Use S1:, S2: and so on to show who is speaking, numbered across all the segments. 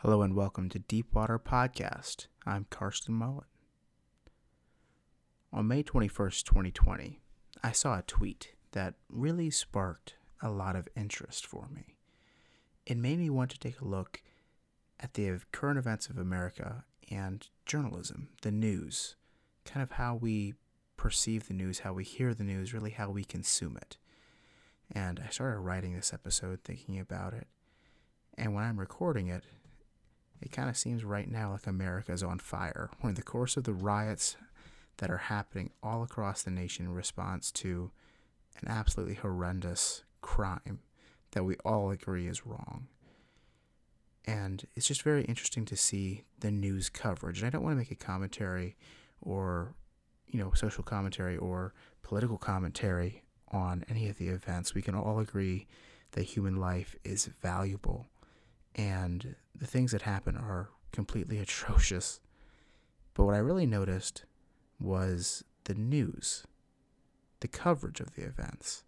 S1: Hello and welcome to Deepwater Podcast. I'm Karsten Mullet. On May 21st, 2020, I saw a tweet that really sparked a lot of interest for me. It made me want to take a look at the current events of America and journalism, the news, kind of how we perceive the news, how we hear the news, really how we consume it. And I started writing this episode thinking about it. And when I'm recording it, it kind of seems right now like America is on fire. We're in the course of the riots that are happening all across the nation in response to an absolutely horrendous crime that we all agree is wrong. And it's just very interesting to see the news coverage. And I don't want to make a commentary or, you know, social commentary or political commentary on any of the events. We can all agree that human life is valuable and the things that happen are completely atrocious. But what I really noticed was the news, the coverage of the events,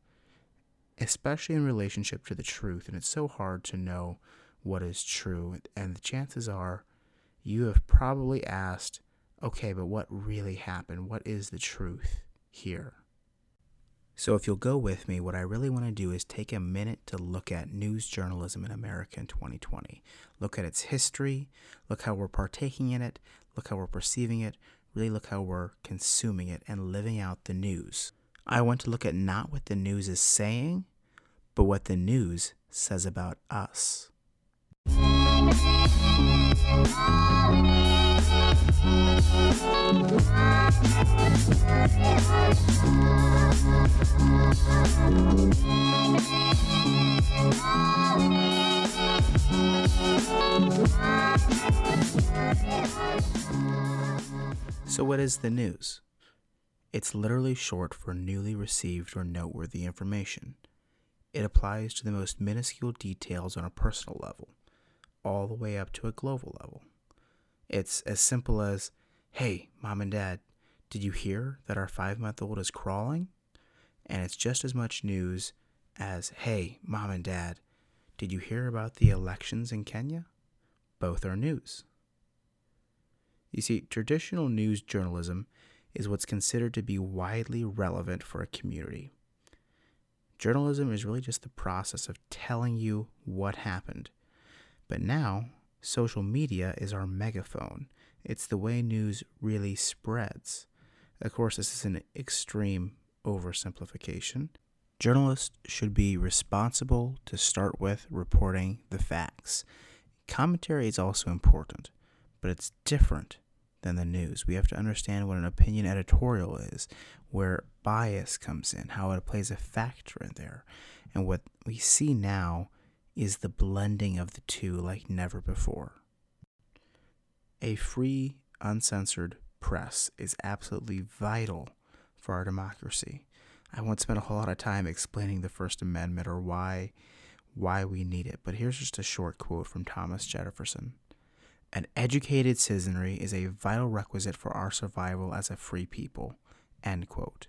S1: especially in relationship to the truth. And it's so hard to know what is true. And the chances are you have probably asked, okay, but what really happened? What is the truth here? So, if you'll go with me, what I really want to do is take a minute to look at news journalism in America in 2020. Look at its history, look how we're partaking in it, look how we're perceiving it, really look how we're consuming it and living out the news. I want to look at not what the news is saying, but what the news says about us. So, what is the news? It's literally short for newly received or noteworthy information. It applies to the most minuscule details on a personal level, all the way up to a global level. It's as simple as, hey, mom and dad, did you hear that our five month old is crawling? And it's just as much news as, hey, mom and dad, did you hear about the elections in Kenya? Both are news. You see, traditional news journalism is what's considered to be widely relevant for a community. Journalism is really just the process of telling you what happened. But now, social media is our megaphone. It's the way news really spreads. Of course, this is an extreme oversimplification. Journalists should be responsible to start with reporting the facts. Commentary is also important, but it's different than the news. We have to understand what an opinion editorial is, where bias comes in, how it plays a factor in there. And what we see now is the blending of the two like never before. A free, uncensored press is absolutely vital for our democracy. I won't spend a whole lot of time explaining the First Amendment or why why we need it, but here's just a short quote from Thomas Jefferson. An educated citizenry is a vital requisite for our survival as a free people. End quote.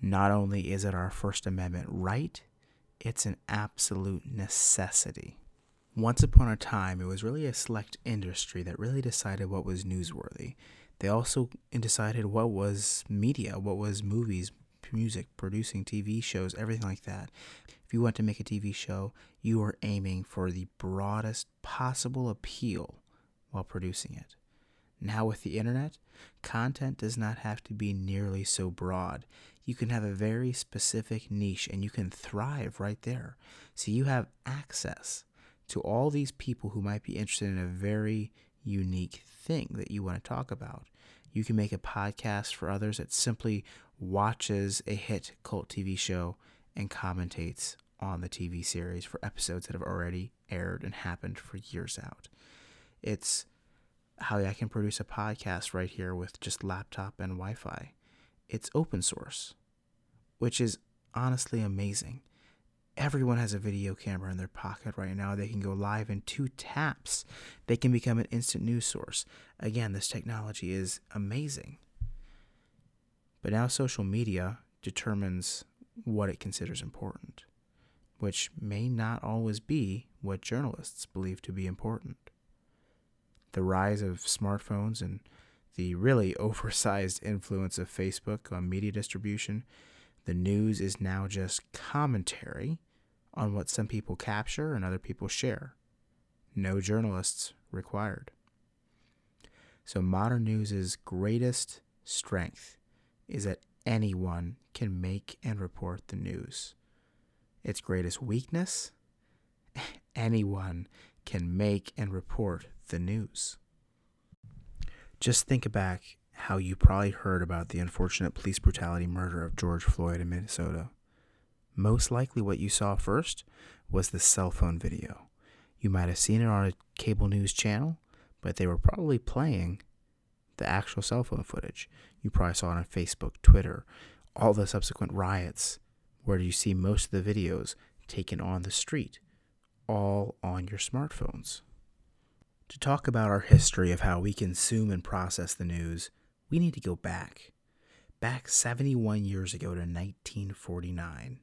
S1: Not only is it our First Amendment right, it's an absolute necessity. Once upon a time, it was really a select industry that really decided what was newsworthy. They also decided what was media, what was movies, music, producing TV shows, everything like that. If you want to make a TV show, you are aiming for the broadest possible appeal while producing it. Now, with the internet, content does not have to be nearly so broad. You can have a very specific niche and you can thrive right there. So, you have access to all these people who might be interested in a very unique thing that you want to talk about. You can make a podcast for others that simply watches a hit cult TV show and commentates on the TV series for episodes that have already aired and happened for years out. It's how I can produce a podcast right here with just laptop and Wi Fi. It's open source, which is honestly amazing. Everyone has a video camera in their pocket right now. They can go live in two taps. They can become an instant news source. Again, this technology is amazing. But now social media determines what it considers important, which may not always be what journalists believe to be important. the rise of smartphones and the really oversized influence of Facebook on media distribution, the news is now just commentary on what some people capture and other people share. No journalists required. So, modern news's greatest strength is that anyone can make and report the news. Its greatest weakness anyone can make and report the news. Just think back how you probably heard about the unfortunate police brutality murder of George Floyd in Minnesota. Most likely, what you saw first was the cell phone video. You might have seen it on a cable news channel, but they were probably playing the actual cell phone footage. You probably saw it on Facebook, Twitter, all the subsequent riots, where you see most of the videos taken on the street, all on your smartphones. To talk about our history of how we consume and process the news, we need to go back. Back 71 years ago to 1949.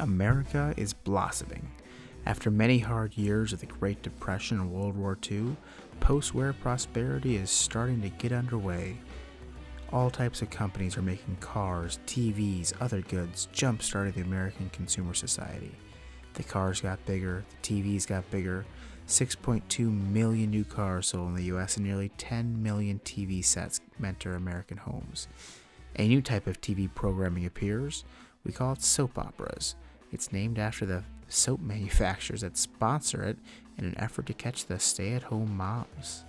S1: America is blossoming. After many hard years of the Great Depression and World War II, post war prosperity is starting to get underway. All types of companies are making cars, TVs, other goods, jump started the American consumer society. The cars got bigger, the TVs got bigger, 6.2 million new cars sold in the US, and nearly 10 million TV sets enter American homes. A new type of TV programming appears. We call it soap operas. It's named after the soap manufacturers that sponsor it in an effort to catch the stay at home moms.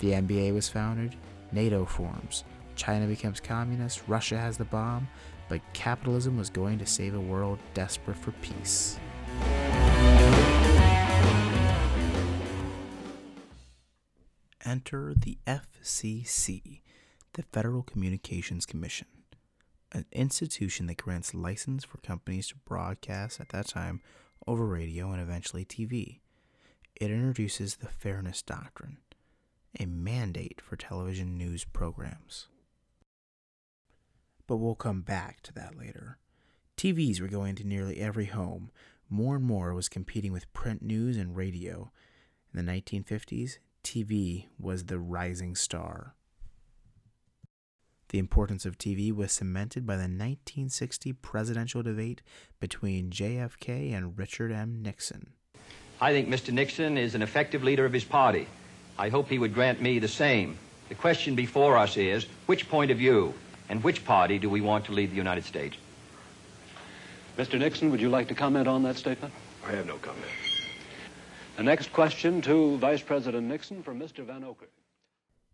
S1: The NBA was founded, NATO forms, China becomes communist, Russia has the bomb, but capitalism was going to save a world desperate for peace. Enter the FCC, the Federal Communications Commission, an institution that grants license for companies to broadcast at that time over radio and eventually TV. It introduces the Fairness Doctrine, a mandate for television news programs. But we'll come back to that later. TVs were going to nearly every home. More and more was competing with print news and radio. In the 1950s, TV was the rising star. The importance of TV was cemented by the 1960 presidential debate between JFK and Richard M. Nixon.
S2: I think Mr. Nixon is an effective leader of his party. I hope he would grant me the same. The question before us is which point of view and which party do we want to lead the United States?
S3: Mr. Nixon, would you like to comment on that statement?
S4: I have no comment.
S3: The next question to Vice President Nixon from Mr. Vanocur.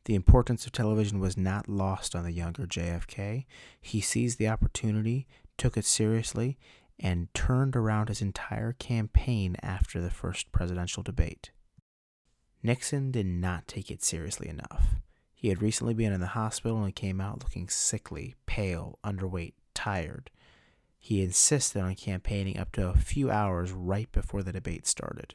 S1: The importance of television was not lost on the younger JFK. He seized the opportunity, took it seriously, and turned around his entire campaign after the first presidential debate. Nixon did not take it seriously enough. He had recently been in the hospital and came out looking sickly, pale, underweight, tired. He insisted on campaigning up to a few hours right before the debate started.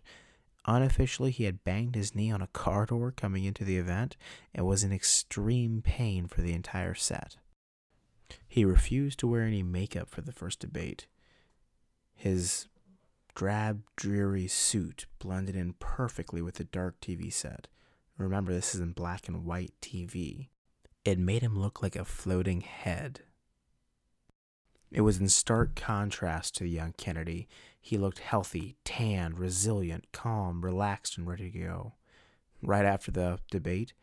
S1: Unofficially, he had banged his knee on a car door coming into the event and was in extreme pain for the entire set. He refused to wear any makeup for the first debate. His drab, dreary suit blended in perfectly with the dark TV set. Remember, this is in black and white TV. It made him look like a floating head. It was in stark contrast to the young Kennedy. He looked healthy, tanned, resilient, calm, relaxed, and ready to go. Right after the debate,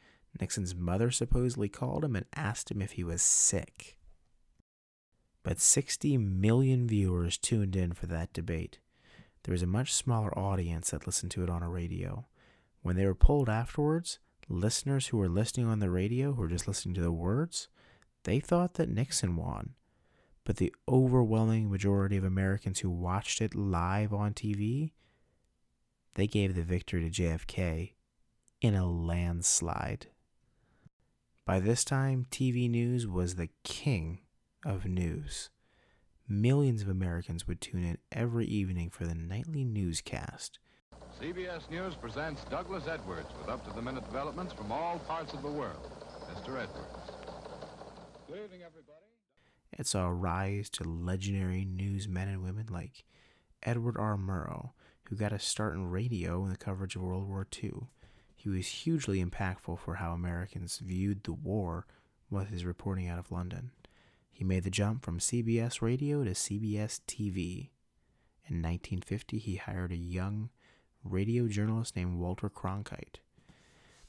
S1: Nixon's mother supposedly called him and asked him if he was sick. But 60 million viewers tuned in for that debate. There was a much smaller audience that listened to it on a radio. When they were polled afterwards, listeners who were listening on the radio, who were just listening to the words, they thought that Nixon won but the overwhelming majority of Americans who watched it live on TV, they gave the victory to JFK in a landslide. By this time, TV news was the king of news. Millions of Americans would tune in every evening for the nightly newscast.
S5: CBS News presents Douglas Edwards with up to the minute developments from all parts of the world. Mr. Edwards.
S1: Good evening, everybody It saw a rise to legendary newsmen and women like Edward R. Murrow, who got a start in radio in the coverage of World War II. He was hugely impactful for how Americans viewed the war with his reporting out of London. He made the jump from CBS radio to CBS TV. In 1950, he hired a young radio journalist named Walter Cronkite.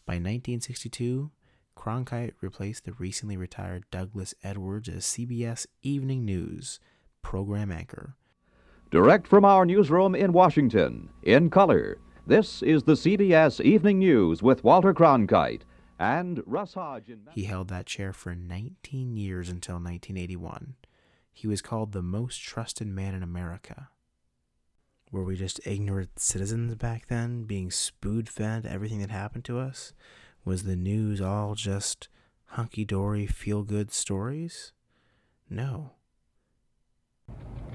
S1: By 1962, Cronkite replaced the recently retired Douglas Edwards as CBS Evening News program anchor.
S4: Direct from our newsroom in Washington, in color, this is the CBS Evening News with Walter Cronkite and Russ Hodge. In-
S1: He held that chair for 19 years until 1981. He was called the most trusted man in America. Were we just ignorant citizens back then, being spoon fed everything that happened to us? Was the news all just hunky dory, feel good stories? No.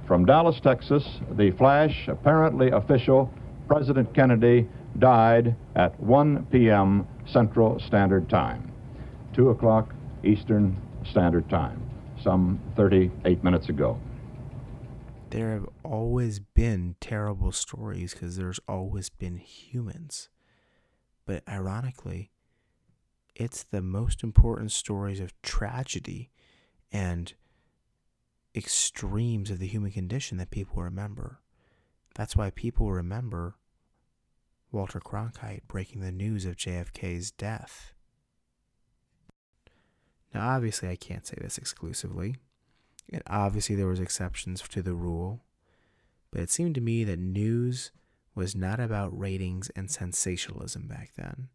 S6: From Dallas, Texas, the flash, apparently official, President Kennedy died at 1 p.m. Central Standard Time, 2 o'clock Eastern Standard Time, some 38 minutes ago.
S1: There have always been terrible stories because there's always been humans. But ironically, it's the most important stories of tragedy and extremes of the human condition that people remember. That's why people remember Walter Cronkite breaking the news of JFK's death. Now, obviously, I can't say this exclusively, and obviously there was exceptions to the rule, but it seemed to me that news was not about ratings and sensationalism back then.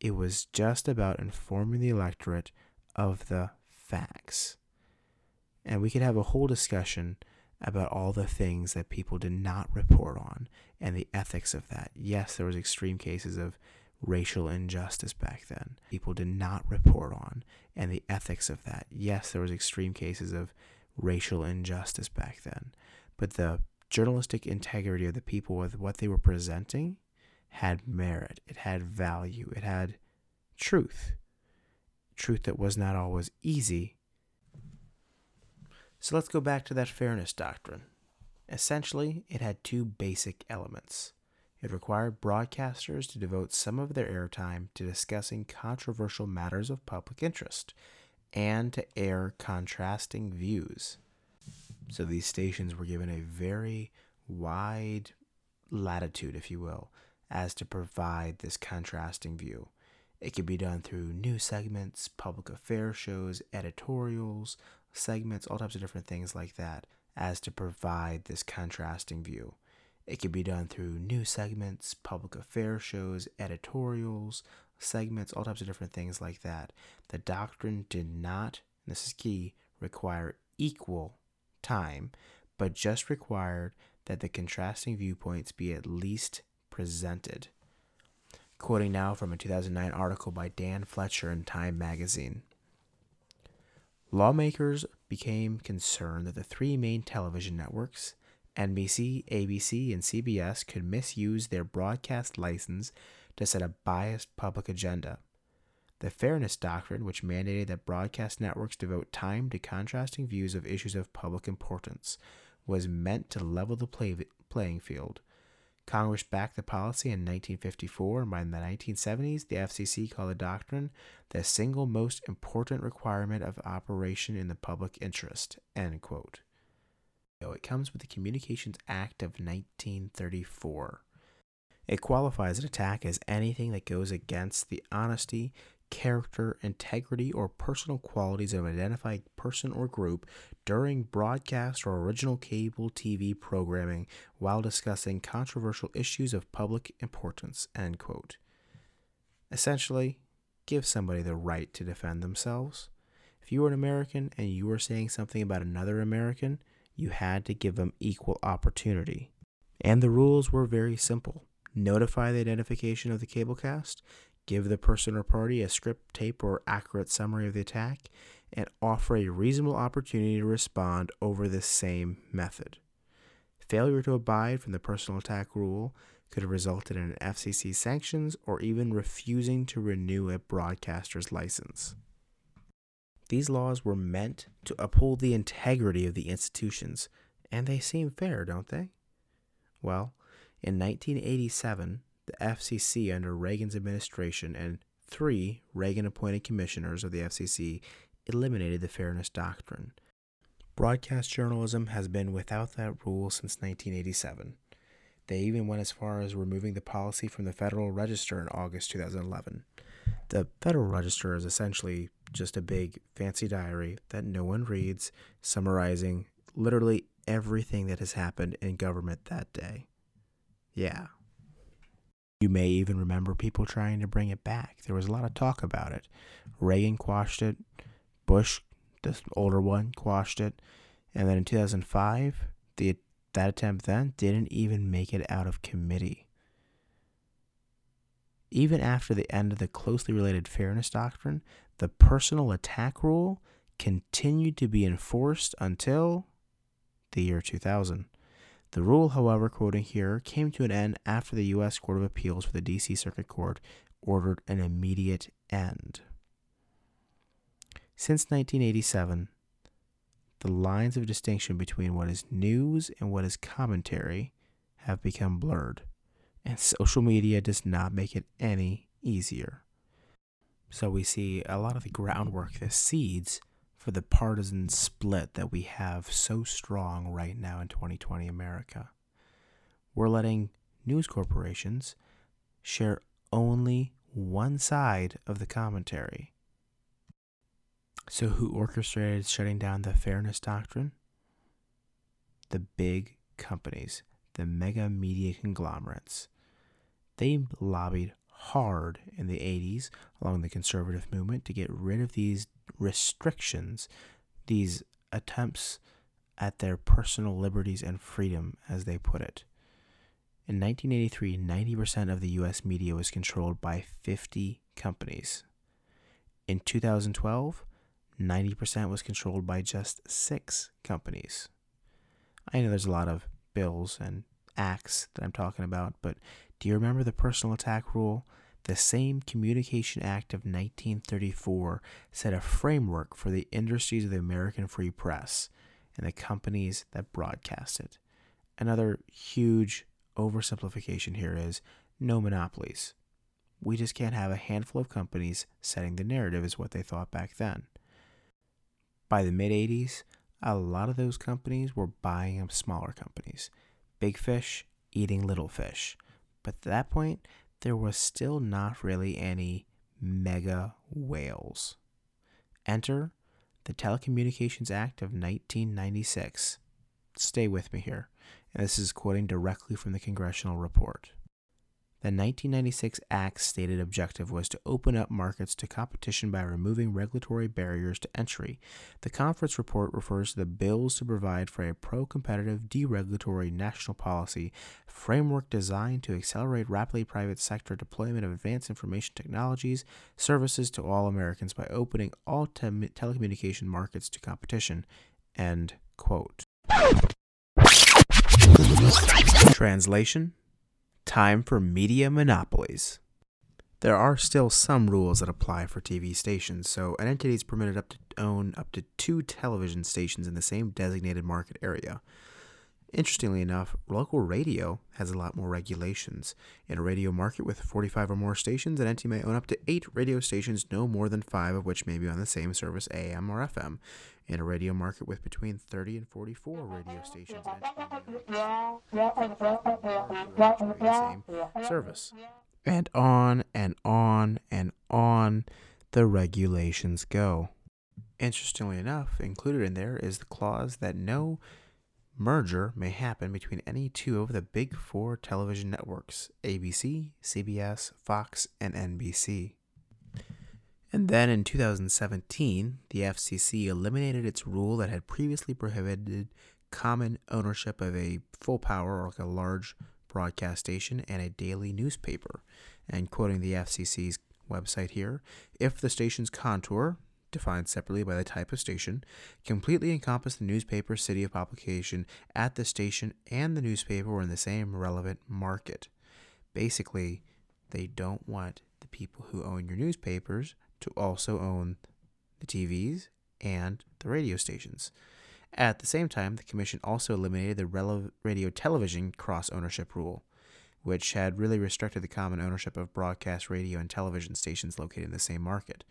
S1: It was just about informing the electorate of the facts. And we could have a whole discussion about all the things that people did not report on and the ethics of that. Yes, there was extreme cases of racial injustice back then. People did not report on and the ethics of that. Yes, there was extreme cases of racial injustice back then. But the journalistic integrity of the people with what they were presenting had merit. It had value. It had truth. Truth that was not always easy so let's go back to that fairness doctrine. Essentially, it had two basic elements. It required broadcasters to devote some of their airtime to discussing controversial matters of public interest and to air contrasting views. So these stations were given a very wide latitude, if you will, as to provide this contrasting view. It could be done through news segments, public affairs shows, editorials, segments, all types of different things like that, as to provide this contrasting view. It could be done through news segments, public affairs shows, editorials, segments, all types of different things like that. The doctrine did not, and this is key, require equal time, but just required that the contrasting viewpoints be at least presented. Quoting now from a 2009 article by Dan Fletcher in Time magazine. Lawmakers became concerned that the three main television networks, NBC, ABC, and CBS, could misuse their broadcast license to set a biased public agenda. The Fairness Doctrine, which mandated that broadcast networks devote time to contrasting views of issues of public importance, was meant to level the play- playing field Congress backed the policy in 1954, and by the 1970s, the FCC called the doctrine the single most important requirement of operation in the public interest. End quote. It comes with the Communications Act of 1934. It qualifies an attack as anything that goes against the honesty, character, integrity, or personal qualities of an identified person or group during broadcast or original cable TV programming while discussing controversial issues of public importance. End quote. Essentially, give somebody the right to defend themselves. If you are an American and you are saying something about another American, you had to give them equal opportunity. And the rules were very simple notify the identification of the cablecast give the person or party a script, tape, or accurate summary of the attack, and offer a reasonable opportunity to respond over the same method. Failure to abide from the personal attack rule could have resulted in FCC sanctions or even refusing to renew a broadcaster's license. These laws were meant to uphold the integrity of the institutions, and they seem fair, don't they? Well, in 1987, the FCC under Reagan's administration and three Reagan appointed commissioners of the FCC eliminated the fairness doctrine. Broadcast journalism has been without that rule since 1987. They even went as far as removing the policy from the Federal Register in August 2011. The Federal Register is essentially just a big fancy diary that no one reads, summarizing literally everything that has happened in government that day. Yeah. You may even remember people trying to bring it back. There was a lot of talk about it. Reagan quashed it, Bush, the older one, quashed it, and then in 2005, the that attempt then didn't even make it out of committee. Even after the end of the closely related fairness doctrine, the personal attack rule continued to be enforced until the year 2000. The rule, however, quoting here, came to an end after the U.S. Court of Appeals for the D.C. Circuit Court ordered an immediate end. Since 1987, the lines of distinction between what is news and what is commentary have become blurred, and social media does not make it any easier. So we see a lot of the groundwork, the seeds for the partisan split that we have so strong right now in 2020 America. We're letting news corporations share only one side of the commentary. So, who orchestrated shutting down the fairness doctrine? The big companies, the mega media conglomerates. They lobbied hard in the 80s along the conservative movement to get rid of these restrictions, these attempts at their personal liberties and freedom, as they put it. In 1983, 90% of the US media was controlled by 50 companies. In 2012, 90% was controlled by just six companies. I know there's a lot of bills and acts that I'm talking about, but do you remember the personal attack rule? The same Communication Act of 1934 set a framework for the industries of the American free press and the companies that broadcast it. Another huge oversimplification here is no monopolies. We just can't have a handful of companies setting the narrative, is what they thought back then. By the mid 80s, a lot of those companies were buying up smaller companies, big fish eating little fish. But at that point, there was still not really any mega whales. Enter the Telecommunications Act of 1996. Stay with me here, and this is quoting directly from the congressional report. The 1996 Act's stated objective was to open up markets to competition by removing regulatory barriers to entry. The conference report refers to the bills to provide for a pro competitive, deregulatory national policy framework designed to accelerate rapidly private sector deployment of advanced information technologies services to all Americans by opening all te- telecommunication markets to competition. End quote. Translation Time for media monopolies. There are still some rules that apply for TV stations, so an entity is permitted up to own up to two television stations in the same designated market area. Interestingly enough, local radio has a lot more regulations. In a radio market with 45 or more stations, an entity may own up to eight radio stations, no more than five of which may be on the same service, AM or FM. In a radio market with between 30 and 44 radio stations, an entity may same service. And on and on and on the regulations go. Interestingly enough, included in there is the clause that no merger may happen between any two of the big four television networks ABC, CBS, Fox, and NBC. And then in 2017, the FCC eliminated its rule that had previously prohibited common ownership of a full power or like a large broadcast station and a daily newspaper. And quoting the FCC's website here, if the station's contour, defined separately by the type of station, completely encompass the newspaper city of publication at the station and the newspaper were in the same relevant market. Basically, they don't want the people who own your newspapers to also own the TVs and the radio stations. At the same time, the Commission also eliminated the rele- radio television cross ownership rule, which had really restricted the common ownership of broadcast radio and television stations located in the same market.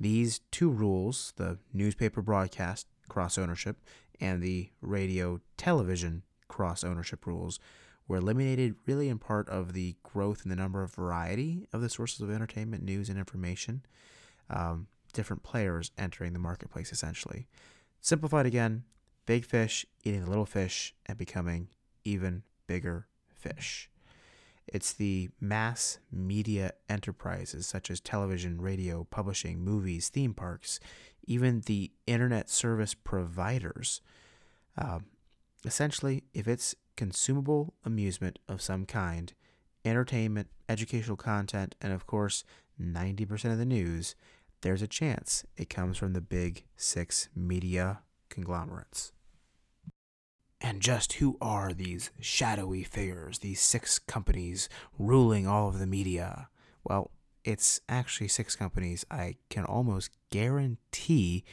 S1: These two rules, the newspaper broadcast cross ownership and the radio television cross ownership rules, were eliminated really in part of the growth in the number of variety of the sources of entertainment, news, and information. Um, different players entering the marketplace essentially. Simplified again, big fish eating the little fish and becoming even bigger fish. It's the mass media enterprises such as television, radio, publishing, movies, theme parks, even the internet service providers. Um, essentially, if it's consumable amusement of some kind, entertainment, educational content, and of course, 90% of the news, there's a chance it comes from the big six media conglomerates. And just who are these shadowy figures, these six companies ruling all of the media? Well, it's actually six companies I can almost guarantee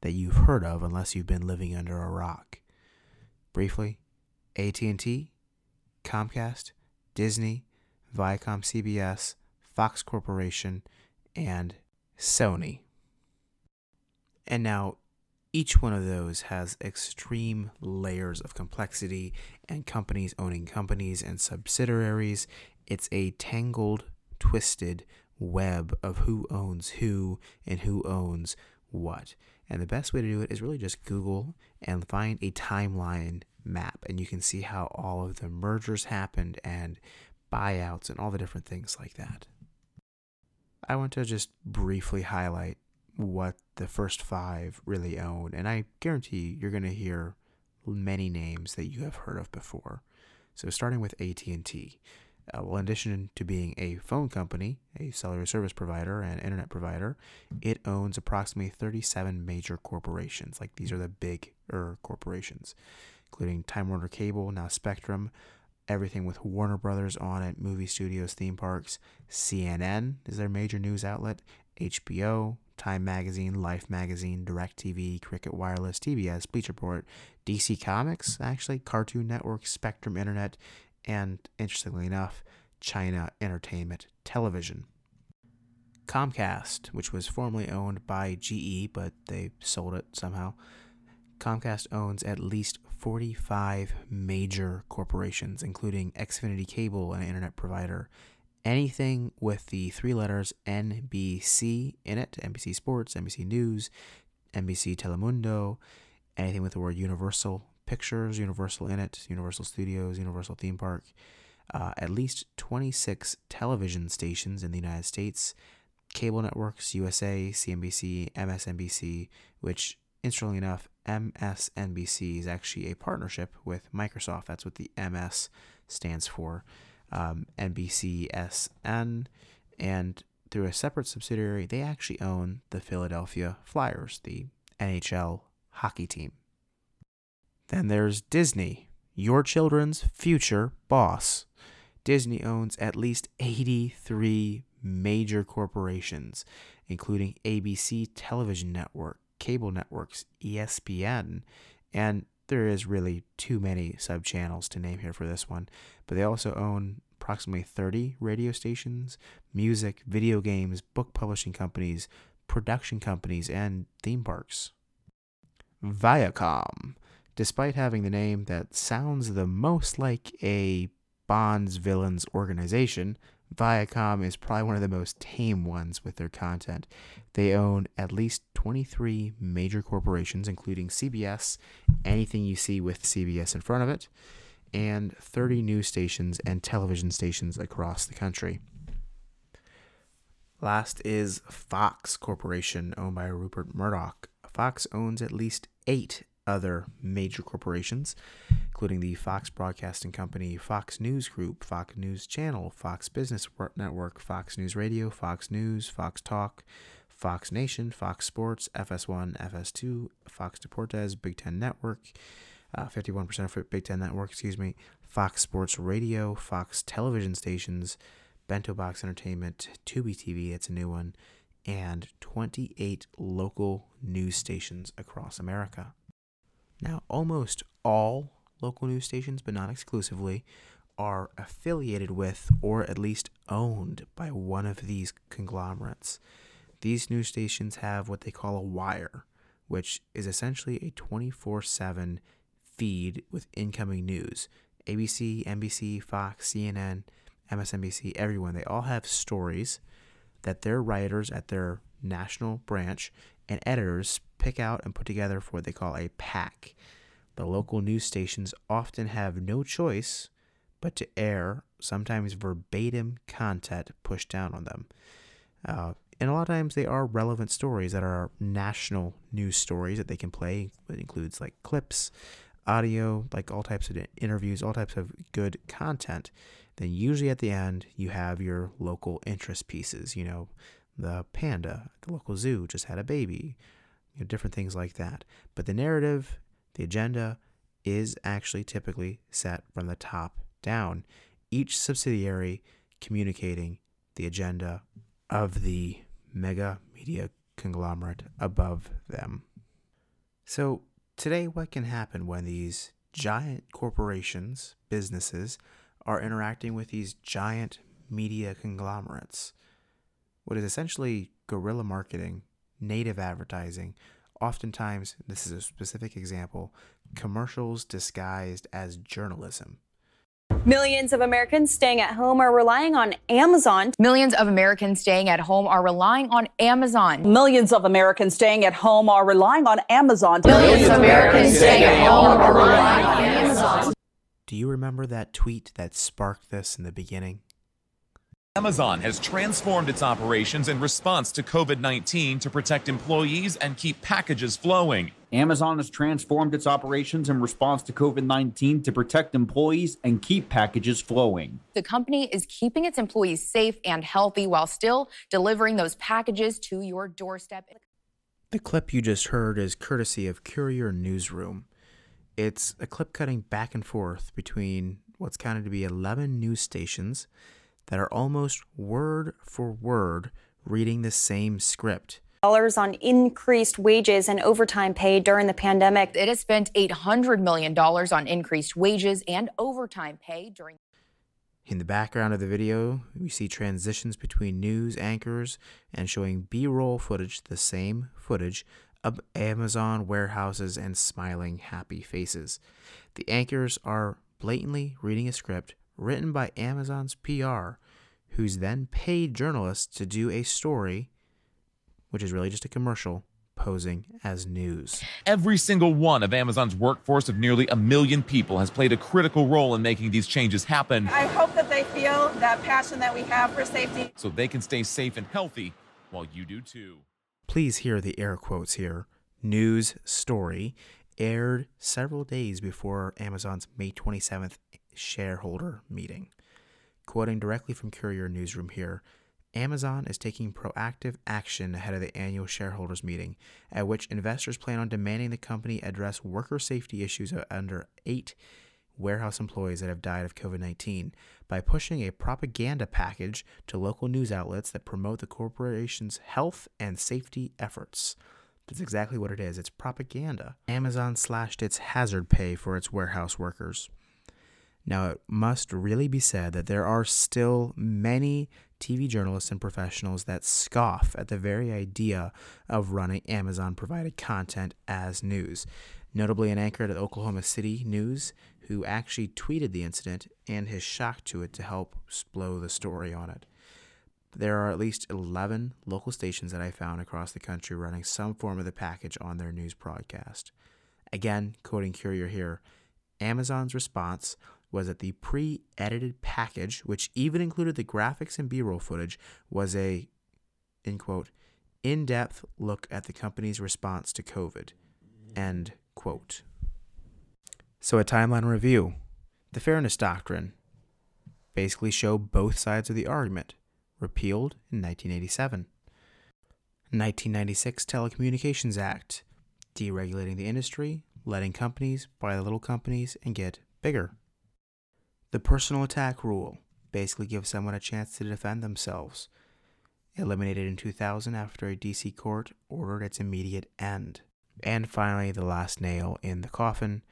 S1: that you've heard of unless you've been living under a rock. Briefly, AT&T, Comcast, Disney, Viacom CBS, Fox Corporation, and Sony. And now each one of those has extreme layers of complexity and companies owning companies and subsidiaries. It's a tangled, twisted web of who owns who and who owns what. And the best way to do it is really just Google and find a timeline map, and you can see how all of the mergers happened and buyouts and all the different things like that. I want to just briefly highlight what the first five really own, and I guarantee you're going to hear many names that you have heard of before. So starting with AT&T, uh, well, in addition to being a phone company, a cellular service provider, and internet provider, it owns approximately 37 major corporations. Like these are the big corporations, including Time Warner Cable, now Spectrum, everything with Warner Brothers on it, movie studios, theme parks. CNN is their major news outlet. HBO, Time Magazine, Life Magazine, DirecTV, Cricket Wireless, TBS, Bleacher Report, DC Comics, actually, Cartoon Network, Spectrum Internet, and interestingly enough, China Entertainment Television. Comcast, which was formerly owned by GE, but they sold it somehow. Comcast owns at least 45 major corporations, including Xfinity Cable, an internet provider. Anything with the three letters NBC in it NBC Sports, NBC News, NBC Telemundo, anything with the word Universal Pictures, Universal in it, Universal Studios, Universal Theme Park. Uh, at least 26 television stations in the United States, cable networks, USA, CNBC, MSNBC, which, interestingly enough, MSNBC is actually a partnership with Microsoft. That's what the MS stands for. Um, NBCSN. And through a separate subsidiary, they actually own the Philadelphia Flyers, the NHL hockey team. Then there's Disney, your children's future boss. Disney owns at least 83 major corporations, including ABC Television Network, cable networks, ESPN, and there is really too many sub channels to name here for this one, but they also own approximately 30 radio stations, music, video games, book publishing companies, production companies, and theme parks. Viacom, despite having the name that sounds the most like a Bond's villains organization, Viacom is probably one of the most tame ones with their content. They own at least 23 major corporations, including CBS, anything you see with CBS in front of it, and 30 news stations and television stations across the country. Last is Fox Corporation, owned by Rupert Murdoch. Fox owns at least eight other major corporations, including the Fox Broadcasting Company, Fox News Group, Fox News Channel, Fox Business Network, Fox News Radio, Fox News, Fox Talk, Fox Nation, Fox Sports, FS1, FS2, Fox Deportes, Big Ten Network, uh, 51% of Big Ten Network, excuse me, Fox Sports Radio, Fox television stations, Bento Box Entertainment, Tubi TV, it's a new one, and 28 local news stations across America. Now, almost all local news stations, but not exclusively, are affiliated with or at least owned by one of these conglomerates. These news stations have what they call a wire, which is essentially a 24 7 feed with incoming news. ABC, NBC, Fox, CNN, MSNBC, everyone, they all have stories that their writers at their national branch and editors pick out and put together for what they call a pack. The local news stations often have no choice but to air sometimes verbatim content pushed down on them. Uh, and a lot of times they are relevant stories that are national news stories that they can play. It includes like clips, audio, like all types of interviews, all types of good content. Then usually at the end you have your local interest pieces. You know, the panda, the local zoo just had a baby, you know, different things like that. But the narrative, the agenda, is actually typically set from the top down. Each subsidiary communicating the agenda of the mega media conglomerate above them. So, today, what can happen when these giant corporations, businesses, are interacting with these giant media conglomerates? What is essentially guerrilla marketing, native advertising, oftentimes, this is a specific example, commercials disguised as journalism.
S7: Millions of Americans staying at home are relying on Amazon.
S8: Millions of Americans staying at home are relying on Amazon.
S9: Millions of Americans staying at home are relying on Amazon.
S8: Millions of Americans staying at home are relying on Amazon.
S1: Do you remember that tweet that sparked this in the beginning?
S10: Amazon has transformed its operations in response to COVID 19 to protect employees and keep packages flowing.
S11: Amazon has transformed its operations in response to COVID 19 to protect employees and keep packages flowing.
S8: The company is keeping its employees safe and healthy while still delivering those packages to your doorstep.
S1: The clip you just heard is courtesy of Courier Newsroom. It's a clip cutting back and forth between what's counted to be 11 news stations that are almost word for word reading the same script.
S7: Dollars on increased wages and overtime pay during the pandemic.
S8: It has spent $800 million on increased wages and overtime pay during.
S1: In the background of the video, we see transitions between news anchors and showing B roll footage, the same footage of Amazon warehouses and smiling, happy faces. The anchors are blatantly reading a script written by Amazon's PR, who's then paid journalists to do a story, which is really just a commercial, posing as news.
S10: Every single one of Amazon's workforce of nearly a million people has played a critical role in making these changes happen.
S9: I hope that they feel that passion that we have for safety.
S10: So they can stay safe and healthy while you do too.
S1: Please hear the air quotes here. News story aired several days before Amazon's May 27th shareholder meeting. Quoting directly from Courier Newsroom here, Amazon is taking proactive action ahead of the annual shareholders meeting, at which investors plan on demanding the company address worker safety issues under eight warehouse employees that have died of COVID 19 by pushing a propaganda package to local news outlets that promote the corporation's health and safety efforts. That's exactly what it is it's propaganda. Amazon slashed its hazard pay for its warehouse workers. Now, it must really be said that there are still many TV journalists and professionals that scoff at the very idea of running Amazon provided content as news. Notably, an anchor at Oklahoma City News who actually tweeted the incident and his shock to it to help blow the story on it. There are at least 11 local stations that I found across the country running some form of the package on their news broadcast. Again, quoting Courier here, Amazon's response was that the pre-edited package, which even included the graphics and B-roll footage, was a, in quote, in-depth look at the company's response to COVID, end quote. So a timeline review. The Fairness Doctrine basically show both sides of the argument, repealed in 1987. 1996 Telecommunications Act, deregulating the industry, letting companies buy the little companies and get bigger. The personal attack rule basically gives someone a chance to defend themselves. eliminated in 2000 after a DC court ordered its immediate end. And finally, the last nail in the coffin,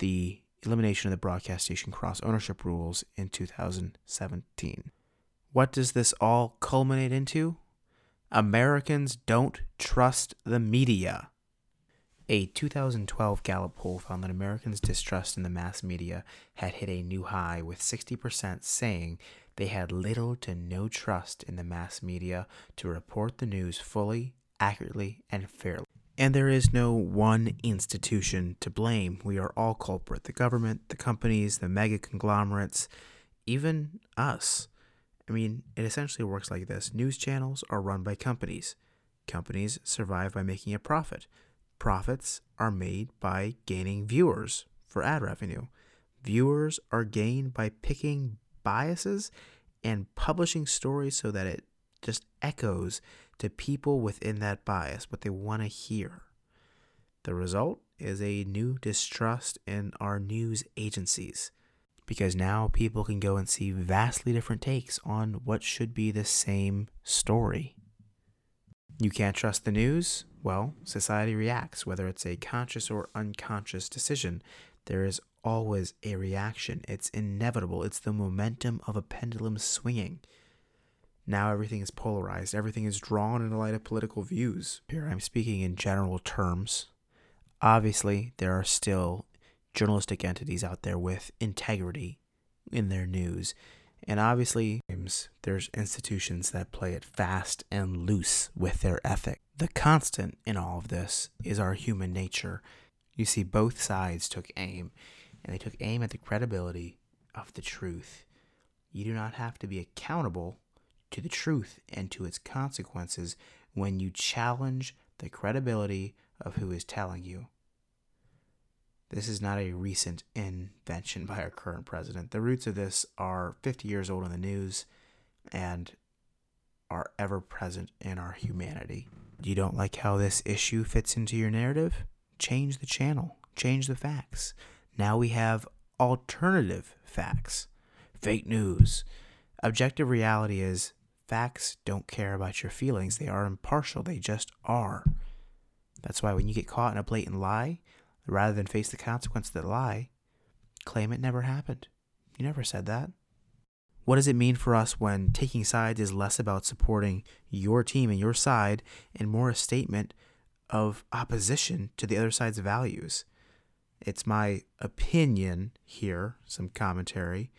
S1: the elimination of the broadcast station cross ownership rules in 2017. What does this all culminate into? Americans don't trust the media. A 2012 Gallup poll found that Americans' distrust in the mass media had hit a new high, with 60% saying they had little to no trust in the mass media to report the news fully, accurately, and fairly. And there is no one institution to blame. We are all culprit the government, the companies, the mega conglomerates, even us. I mean, it essentially works like this news channels are run by companies. Companies survive by making a profit. Profits are made by gaining viewers for ad revenue. Viewers are gained by picking biases and publishing stories so that it just echoes to people within that bias what they want to hear. The result is a new distrust in our news agencies because now people can go and see vastly different takes on what should be the same story. You can't trust the news? Well, society reacts, whether it's a conscious or unconscious decision. There is always a reaction. It's inevitable. It's the momentum of a pendulum swinging. Now everything is polarized, everything is drawn in the light of political views. Here I'm speaking in general terms. Obviously, there are still journalistic entities out there with integrity in their news. And obviously, there's institutions that play it fast and loose with their ethic. The constant in all of this is our human nature. You see, both sides took aim, and they took aim at the credibility of the truth. You do not have to be accountable to the truth and to its consequences when you challenge the credibility of who is telling you. This is not a recent invention by our current president. The roots of this are 50 years old in the news and are ever present in our humanity. You don't like how this issue fits into your narrative? Change the channel, change the facts. Now we have alternative facts, fake news. Objective reality is facts don't care about your feelings, they are impartial, they just are. That's why when you get caught in a blatant lie, rather than face the consequence of the lie, claim it never happened. You never said that. What does it mean for us when taking sides is less about supporting your team and your side and more a statement of opposition to the other side's values? It's my opinion here, some commentary,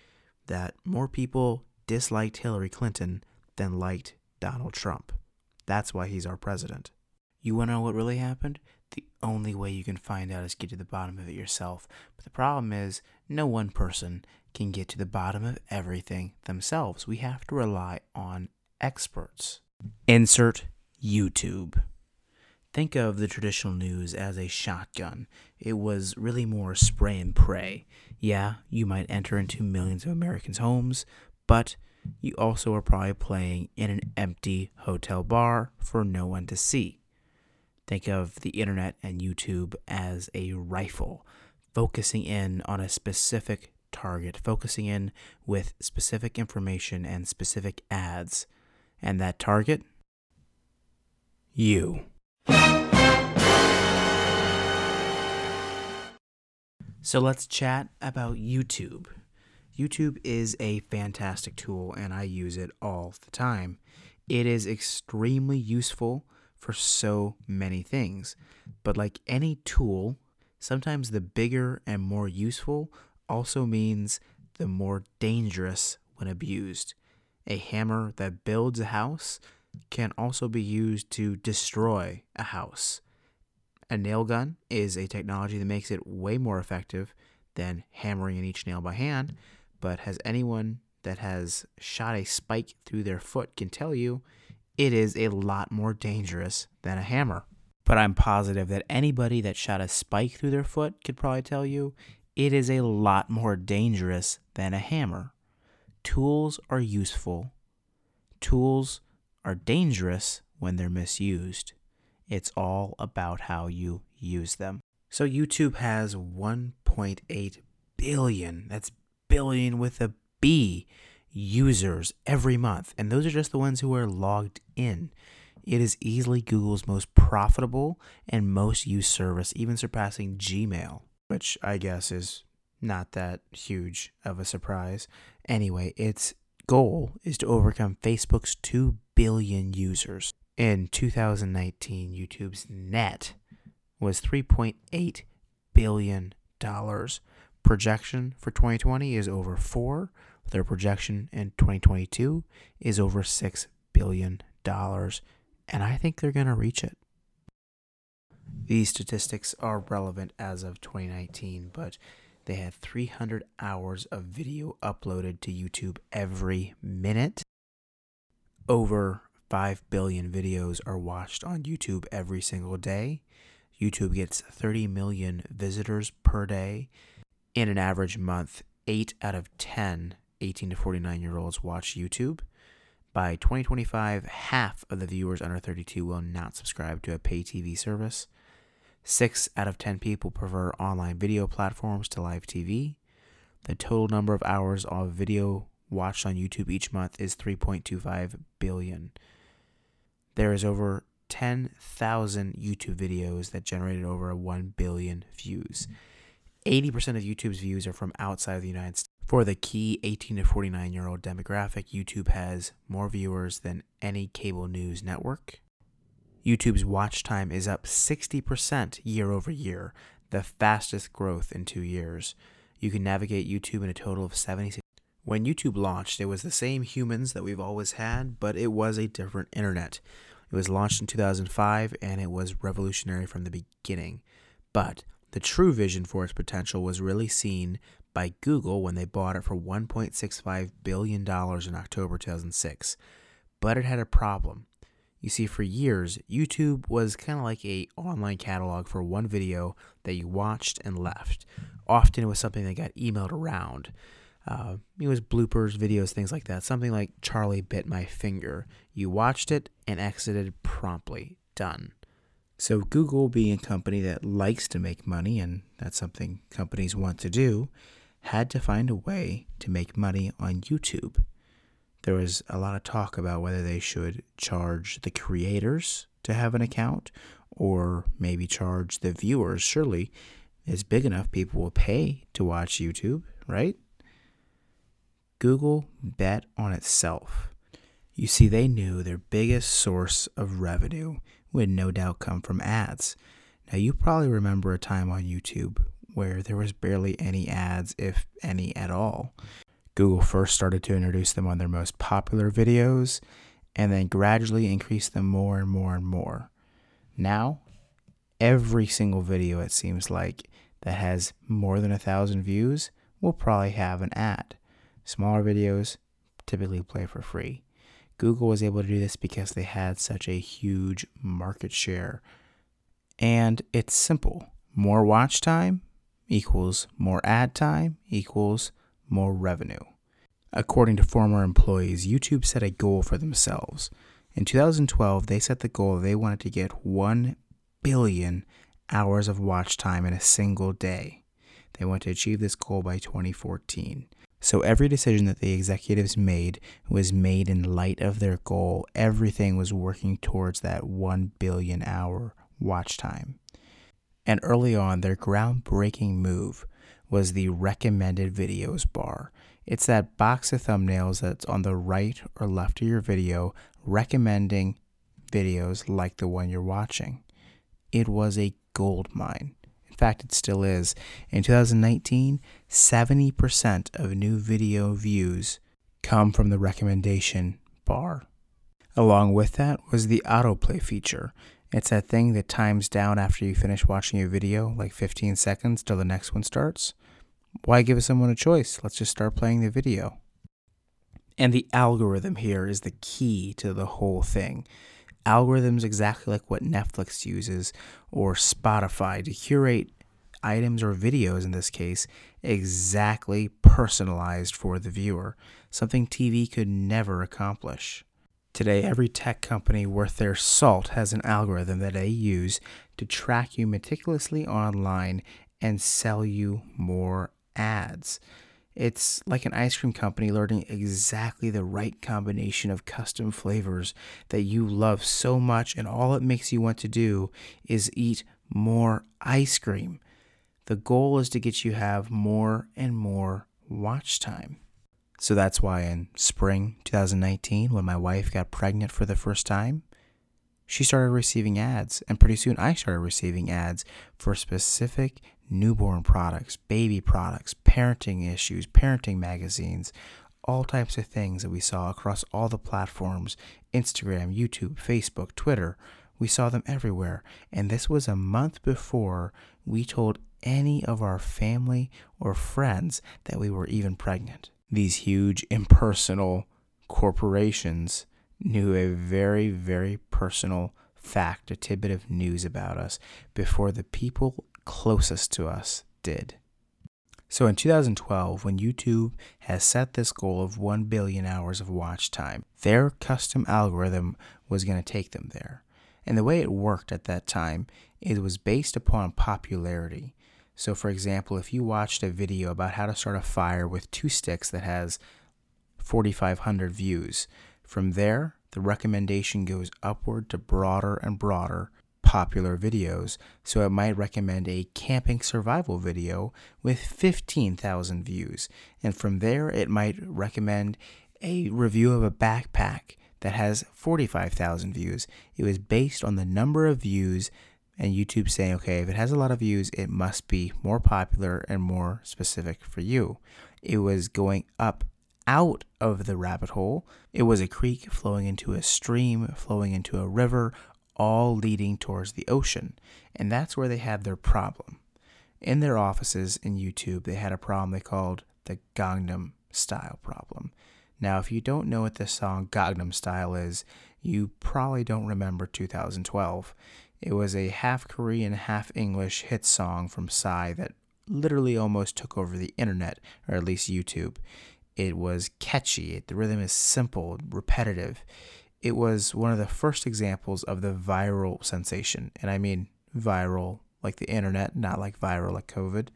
S1: that more people disliked Hillary Clinton than liked Donald Trump. That's why he's our president. You want to know what really happened? The only way you can find out is get to the bottom of it yourself. But the problem is, no one person can get to the bottom of everything themselves. We have to rely on experts. Insert YouTube. Think of the traditional news as a shotgun. It was really more spray and pray. Yeah, you might enter into millions of Americans' homes, but you also are probably playing in an empty hotel bar for no one to see. Think of the internet and YouTube as a rifle, focusing in on a specific target, focusing in with specific information and specific ads. And that target? You. So let's chat about YouTube. YouTube is a fantastic tool and I use it all the time. It is extremely useful for so many things. But like any tool, sometimes the bigger and more useful also means the more dangerous when abused. A hammer that builds a house can also be used to destroy a house. A nail gun is a technology that makes it way more effective than hammering in each nail by hand, but has anyone that has shot a spike through their foot can tell you it is a lot more dangerous than a hammer. But I'm positive that anybody that shot a spike through their foot could probably tell you it is a lot more dangerous than a hammer. Tools are useful. Tools are dangerous when they're misused. It's all about how you use them. So YouTube has 1.8 billion, that's billion with a B, users every month, and those are just the ones who are logged in. It is easily Google's most profitable and most used service, even surpassing Gmail, which I guess is not that huge of a surprise. Anyway, its goal is to overcome Facebook's 2 billion users. In 2019, YouTube's net was $3.8 billion. Projection for 2020 is over 4. Their projection in 2022 is over $6 billion. And I think they're going to reach it. These statistics are relevant as of 2019, but they had 300 hours of video uploaded to YouTube every minute. Over 5 billion videos are watched on YouTube every single day. YouTube gets 30 million visitors per day. In an average month, 8 out of 10 18 to 49 year olds watch YouTube. By 2025, half of the viewers under 32 will not subscribe to a pay TV service. Six out of 10 people prefer online video platforms to live TV. The total number of hours of video watched on YouTube each month is 3.25 billion. There is over 10,000 YouTube videos that generated over 1 billion views. 80% of YouTube's views are from outside of the United States. For the key 18 to 49 year old demographic, YouTube has more viewers than any cable news network. YouTube's watch time is up 60% year over year, the fastest growth in two years. You can navigate YouTube in a total of 76. When YouTube launched, it was the same humans that we've always had, but it was a different internet. It was launched in 2005 and it was revolutionary from the beginning. But the true vision for its potential was really seen by Google when they bought it for $1.65 billion in October 2006. But it had a problem. You see, for years, YouTube was kind of like a online catalog for one video that you watched and left. Often it was something that got emailed around. Uh, it was bloopers, videos, things like that. Something like Charlie bit my finger. You watched it and exited promptly. Done. So, Google, being a company that likes to make money, and that's something companies want to do, had to find a way to make money on YouTube. There was a lot of talk about whether they should charge the creators to have an account or maybe charge the viewers. Surely it's big enough people will pay to watch YouTube, right? Google bet on itself. You see, they knew their biggest source of revenue would no doubt come from ads. Now, you probably remember a time on YouTube where there was barely any ads, if any at all. Google first started to introduce them on their most popular videos and then gradually increased them more and more and more. Now, every single video, it seems like, that has more than a thousand views will probably have an ad. Smaller videos typically play for free. Google was able to do this because they had such a huge market share. And it's simple more watch time equals more ad time equals more revenue. According to former employees, YouTube set a goal for themselves. In 2012, they set the goal they wanted to get 1 billion hours of watch time in a single day. They want to achieve this goal by 2014. So every decision that the executives made was made in light of their goal. Everything was working towards that 1 billion hour watch time. And early on, their groundbreaking move was the recommended videos bar. It's that box of thumbnails that's on the right or left of your video recommending videos like the one you're watching. It was a gold mine. In fact, it still is. In 2019, 70% of new video views come from the recommendation bar. Along with that was the autoplay feature. It's that thing that times down after you finish watching a video, like 15 seconds till the next one starts. Why give someone a choice? Let's just start playing the video. And the algorithm here is the key to the whole thing. Algorithms exactly like what Netflix uses or Spotify to curate items or videos in this case exactly personalized for the viewer, something TV could never accomplish. Today, every tech company worth their salt has an algorithm that they use to track you meticulously online and sell you more ads. It's like an ice cream company learning exactly the right combination of custom flavors that you love so much, and all it makes you want to do is eat more ice cream. The goal is to get you have more and more watch time. So that's why in spring 2019, when my wife got pregnant for the first time, she started receiving ads, and pretty soon I started receiving ads for specific newborn products, baby products, parenting issues, parenting magazines, all types of things that we saw across all the platforms Instagram, YouTube, Facebook, Twitter. We saw them everywhere. And this was a month before we told any of our family or friends that we were even pregnant. These huge impersonal corporations knew a very, very personal fact, a tidbit of news about us before the people closest to us did. So in 2012, when YouTube has set this goal of 1 billion hours of watch time, their custom algorithm was going to take them there. And the way it worked at that time, it was based upon popularity. So, for example, if you watched a video about how to start a fire with two sticks that has 4,500 views, from there, the recommendation goes upward to broader and broader popular videos, so it might recommend a camping survival video with 15,000 views. And from there, it might recommend a review of a backpack that has 45,000 views. It was based on the number of views and YouTube saying, okay, if it has a lot of views, it must be more popular and more specific for you. It was going up out of the rabbit hole. It was a creek flowing into a stream, flowing into a river, all leading towards the ocean. And that's where they had their problem. In their offices in YouTube, they had a problem they called the Gangnam Style problem. Now, if you don't know what the song Gangnam Style is, you probably don't remember 2012. It was a half Korean, half English hit song from Psy that literally almost took over the internet, or at least YouTube. It was catchy, the rhythm is simple, repetitive it was one of the first examples of the viral sensation. And I mean viral like the internet, not like viral like COVID.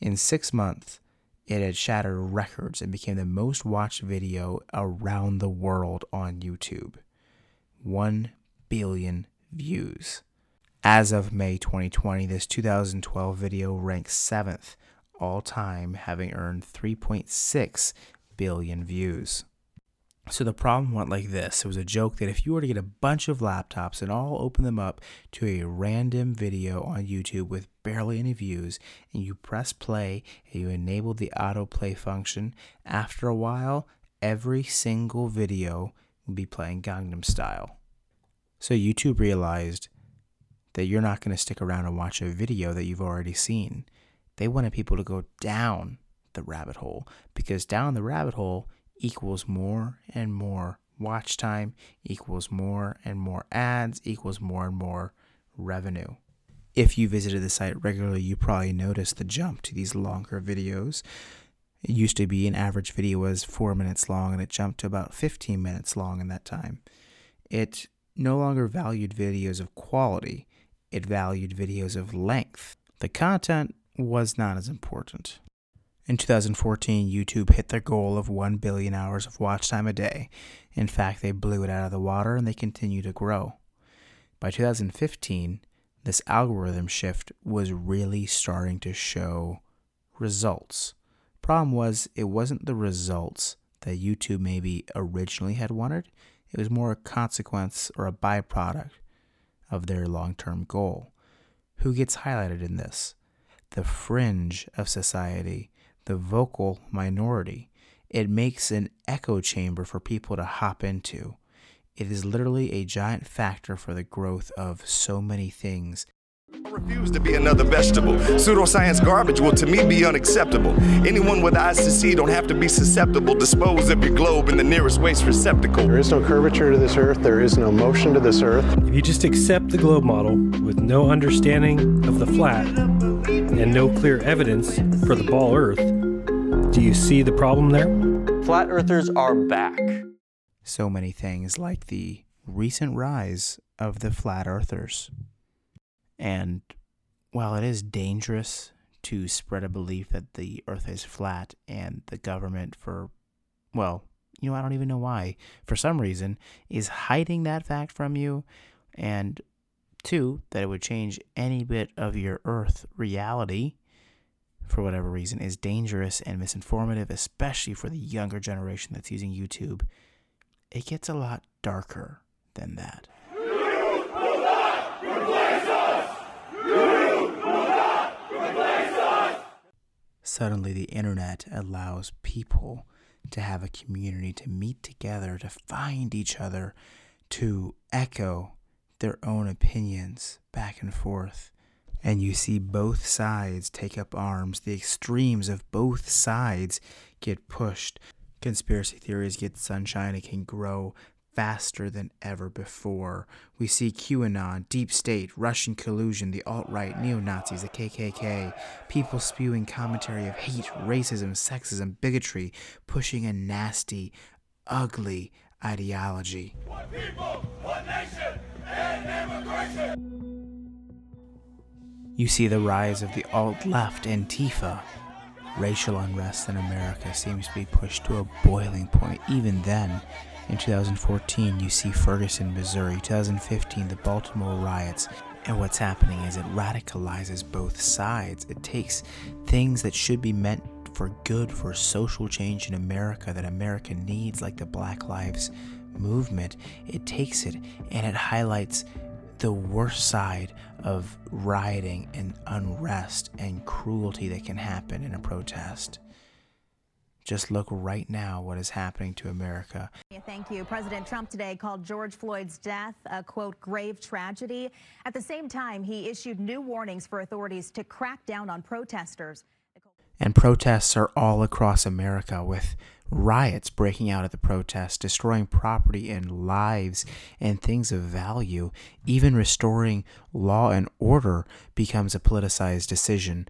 S1: In six months, it had shattered records and became the most watched video around the world on YouTube. 1 billion views. As of May 2020, this 2012 video ranks seventh all time, having earned 3.6 billion views. So the problem went like this. It was a joke that if you were to get a bunch of laptops and all open them up to a random video on YouTube with barely any views, and you press play and you enable the autoplay function, after a while, every single video will be playing Gangnam Style. So YouTube realized that you're not going to stick around and watch a video that you've already seen. They wanted people to go down the rabbit hole because down the rabbit hole, equals more and more watch time, equals more and more ads, equals more and more revenue. If you visited the site regularly, you probably noticed the jump to these longer videos. It used to be an average video was four minutes long, and it jumped to about 15 minutes long in that time. It no longer valued videos of quality, it valued videos of length. The content was not as important. In 2014, YouTube hit their goal of 1 billion hours of watch time a day. In fact, they blew it out of the water and they continue to grow. By 2015, this algorithm shift was really starting to show results. Problem was, it wasn't the results that YouTube maybe originally had wanted, it was more a consequence or a byproduct of their long term goal. Who gets highlighted in this? The fringe of society the vocal minority. It makes an echo chamber for people to hop into. It is literally a giant factor for the growth of so many things.
S12: I refuse to be another vegetable. Pseudoscience garbage will to me be unacceptable. Anyone with eyes to see don't have to be susceptible. Dispose of your globe in the nearest waste receptacle.
S13: There is no curvature to this earth, there is no motion to this earth.
S14: If you just accept the globe model with no understanding of the flat and no clear evidence for the ball earth, do you see the problem there?
S15: Flat earthers are back.
S1: So many things like the recent rise of the flat earthers. And while it is dangerous to spread a belief that the earth is flat and the government for well, you know, I don't even know why, for some reason, is hiding that fact from you. And two, that it would change any bit of your earth reality for whatever reason is dangerous and misinformative, especially for the younger generation that's using YouTube. It gets a lot darker than that. Suddenly, the internet allows people to have a community to meet together, to find each other, to echo their own opinions back and forth. And you see both sides take up arms. The extremes of both sides get pushed. Conspiracy theories get sunshine. It can grow faster than ever before. We see QAnon, deep state, Russian collusion, the alt right, neo Nazis, the KKK, people spewing commentary of hate, racism, sexism, bigotry, pushing a nasty, ugly ideology.
S16: One people, one nation, and immigration.
S1: You see the rise of the alt left Antifa. Racial unrest in America seems to be pushed to a boiling point even then in 2014, you see Ferguson, Missouri. 2015, the Baltimore riots. And what's happening is it radicalizes both sides. It takes things that should be meant for good, for social change in America that America needs, like the Black Lives Movement. It takes it and it highlights the worst side of rioting and unrest and cruelty that can happen in a protest. Just look right now what is happening to America.
S17: Thank you. President Trump today called George Floyd's death a quote grave tragedy. At the same time, he issued new warnings for authorities to crack down on protesters.
S1: And protests are all across America with riots breaking out at the protests, destroying property and lives and things of value. Even restoring law and order becomes a politicized decision.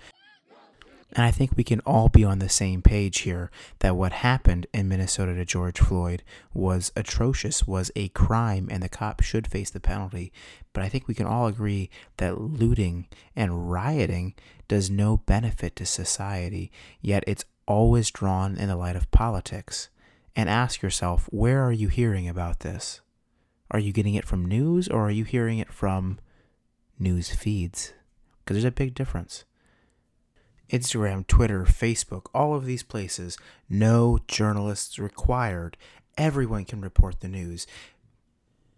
S1: And I think we can all be on the same page here that what happened in Minnesota to George Floyd was atrocious, was a crime, and the cop should face the penalty. But I think we can all agree that looting and rioting does no benefit to society, yet it's always drawn in the light of politics. And ask yourself, where are you hearing about this? Are you getting it from news or are you hearing it from news feeds? Because there's a big difference. Instagram, Twitter, Facebook, all of these places, no journalists required. Everyone can report the news.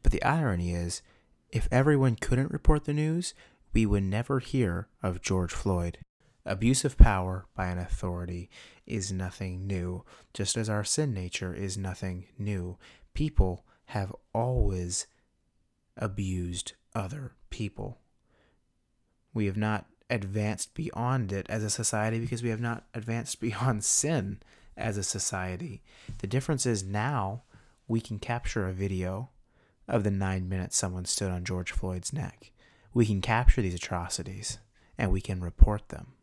S1: But the irony is, if everyone couldn't report the news, we would never hear of George Floyd. Abuse of power by an authority is nothing new, just as our sin nature is nothing new. People have always abused other people. We have not advanced beyond it as a society because we have not advanced beyond sin as a society. The difference is now we can capture a video of the nine minutes someone stood on George Floyd's neck. We can capture these atrocities and we can report them.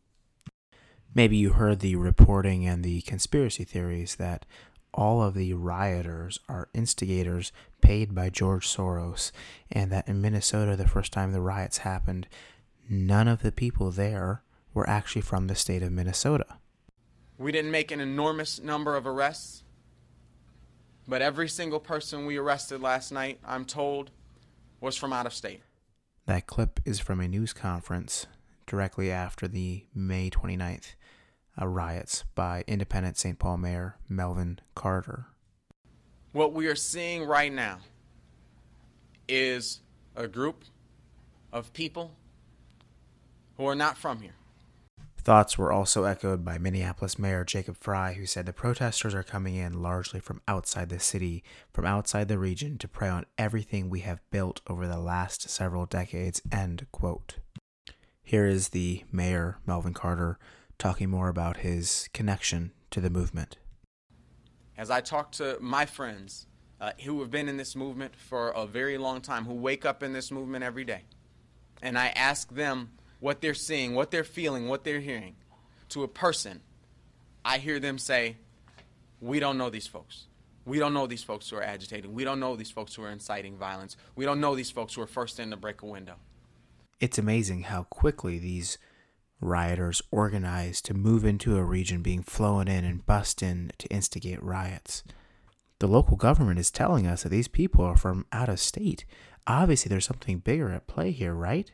S1: Maybe you heard the reporting and the conspiracy theories that all of the rioters are instigators paid by George Soros, and that in Minnesota, the first time the riots happened, none of the people there were actually from the state of Minnesota.
S18: We didn't make an enormous number of arrests, but every single person we arrested last night, I'm told, was from out of state.
S1: That clip is from a news conference directly after the May 29th uh, riots by independent St. Paul Mayor Melvin Carter.
S18: What we are seeing right now is a group of people who are not from here.
S1: Thoughts were also echoed by Minneapolis Mayor Jacob Frey, who said the protesters are coming in largely from outside the city, from outside the region, to prey on everything we have built over the last several decades. End quote. Here is the mayor, Melvin Carter, talking more about his connection to the movement.
S18: As I talk to my friends uh, who have been in this movement for a very long time, who wake up in this movement every day, and I ask them what they're seeing, what they're feeling, what they're hearing to a person, I hear them say, We don't know these folks. We don't know these folks who are agitating. We don't know these folks who are inciting violence. We don't know these folks who are first in to break a window.
S1: It's amazing how quickly these rioters organized to move into a region being flown in and bust in to instigate riots. The local government is telling us that these people are from out of state. Obviously, there's something bigger at play here, right?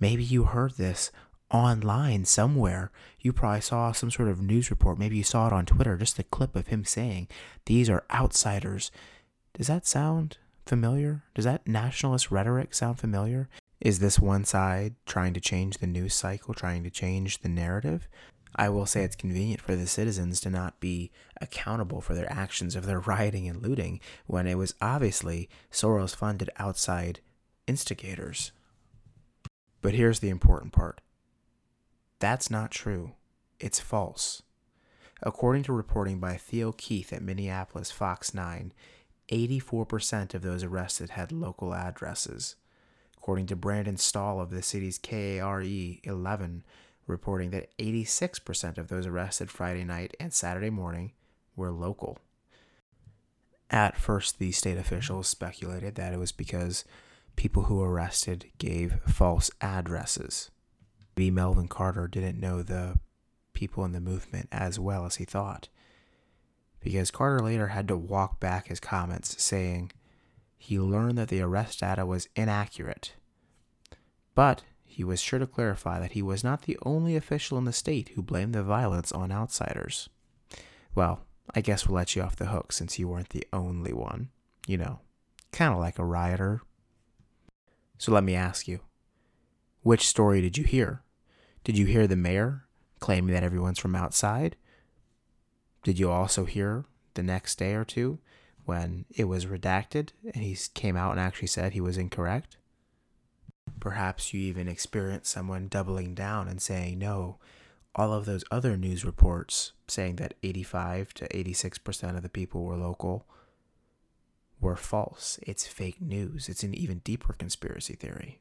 S1: Maybe you heard this online somewhere. You probably saw some sort of news report. Maybe you saw it on Twitter, just a clip of him saying, These are outsiders. Does that sound familiar? Does that nationalist rhetoric sound familiar? Is this one side trying to change the news cycle, trying to change the narrative? I will say it's convenient for the citizens to not be accountable for their actions of their rioting and looting when it was obviously Soros funded outside instigators. But here's the important part that's not true. It's false. According to reporting by Theo Keith at Minneapolis Fox 9, 84% of those arrested had local addresses. According to Brandon Stahl of the city's KARE 11, reporting that 86% of those arrested Friday night and Saturday morning were local. At first, the state officials speculated that it was because people who arrested gave false addresses. Maybe Melvin Carter didn't know the people in the movement as well as he thought, because Carter later had to walk back his comments, saying he learned that the arrest data was inaccurate. But he was sure to clarify that he was not the only official in the state who blamed the violence on outsiders. Well, I guess we'll let you off the hook since you weren't the only one. You know, kind of like a rioter. So let me ask you which story did you hear? Did you hear the mayor claiming that everyone's from outside? Did you also hear the next day or two when it was redacted and he came out and actually said he was incorrect? Perhaps you even experienced someone doubling down and saying, no, all of those other news reports saying that 85 to 86% of the people were local were false. It's fake news. It's an even deeper conspiracy theory.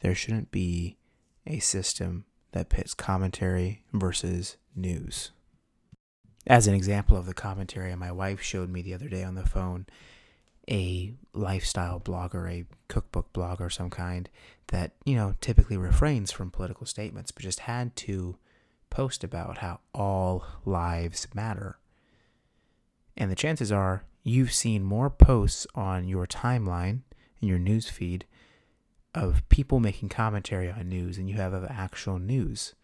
S1: There shouldn't be a system that pits commentary versus news. As an example of the commentary my wife showed me the other day on the phone, a lifestyle blogger, a cookbook blogger of some kind that, you know, typically refrains from political statements, but just had to post about how all lives matter. And the chances are you've seen more posts on your timeline in your news feed of people making commentary on news than you have of actual news.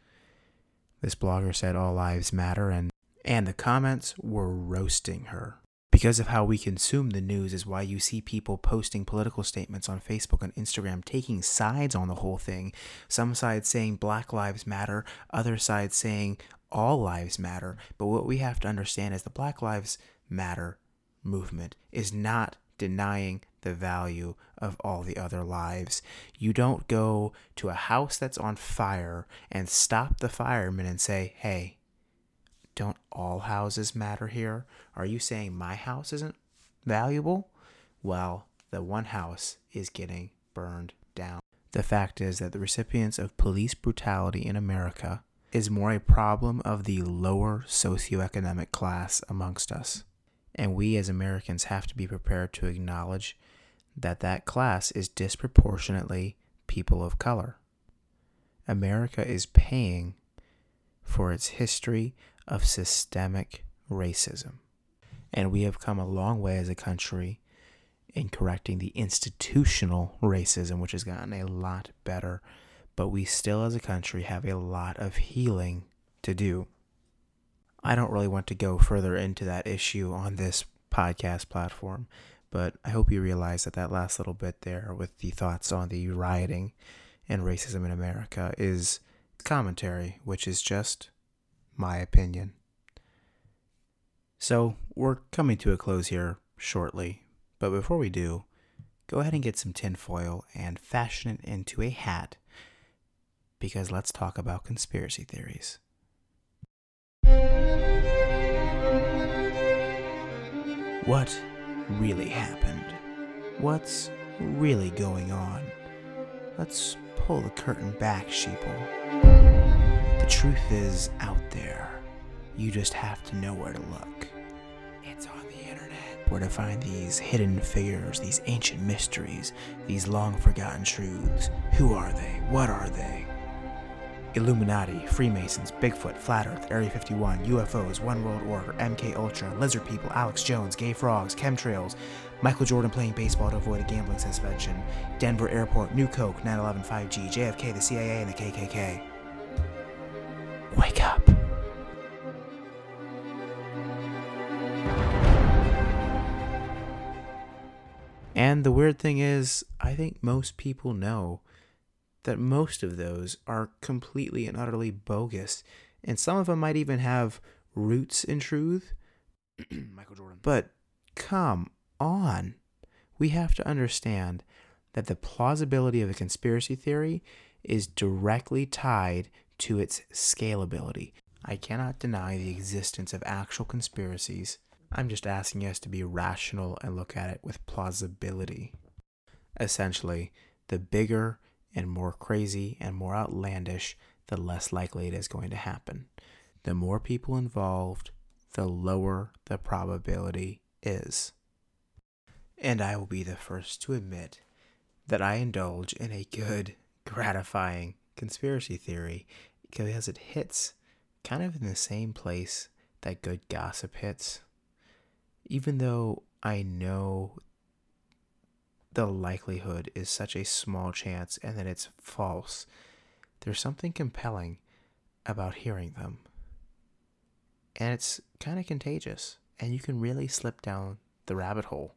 S1: This blogger said all lives matter and and the comments were roasting her because of how we consume the news is why you see people posting political statements on Facebook and Instagram taking sides on the whole thing. Some sides saying Black Lives Matter, other sides saying all lives matter. But what we have to understand is the Black Lives Matter movement is not denying the value of all the other lives. You don't go to a house that's on fire and stop the firemen and say, hey, don't all houses matter here? Are you saying my house isn't valuable? Well, the one house is getting burned down. The fact is that the recipients of police brutality in America is more a problem of the lower socioeconomic class amongst us. And we as Americans have to be prepared to acknowledge that that class is disproportionately people of color. America is paying for its history of systemic racism. And we have come a long way as a country in correcting the institutional racism, which has gotten a lot better. But we still, as a country, have a lot of healing to do. I don't really want to go further into that issue on this podcast platform, but I hope you realize that that last little bit there with the thoughts on the rioting and racism in America is commentary, which is just my opinion. So, we're coming to a close here shortly, but before we do, go ahead and get some tinfoil and fashion it into a hat because let's talk about conspiracy theories. What really happened? What's really going on? Let's pull the curtain back, sheeple. The truth is out there. You just have to know where to look. It's on the internet. Where to find these hidden figures, these ancient mysteries, these long forgotten truths. Who are they? What are they? Illuminati, Freemasons, Bigfoot, Flat Earth, Area 51, UFOs, One World Order, MK Ultra, Lizard People, Alex Jones, Gay Frogs, Chemtrails, Michael Jordan playing baseball to avoid a gambling suspension, Denver Airport, New Coke, 9/11 5G, JFK, the CIA, and the KKK. Wake up. And the weird thing is, I think most people know that most of those are completely and utterly bogus. And some of them might even have roots in truth. Michael Jordan. Mm-hmm. But come on. We have to understand that the plausibility of a conspiracy theory is directly tied to its scalability. I cannot deny the existence of actual conspiracies. I'm just asking us to be rational and look at it with plausibility. Essentially, the bigger and more crazy and more outlandish, the less likely it is going to happen. The more people involved, the lower the probability is. And I will be the first to admit that I indulge in a good, gratifying conspiracy theory because it hits kind of in the same place that good gossip hits. Even though I know the likelihood is such a small chance and that it's false, there's something compelling about hearing them. And it's kind of contagious, and you can really slip down the rabbit hole.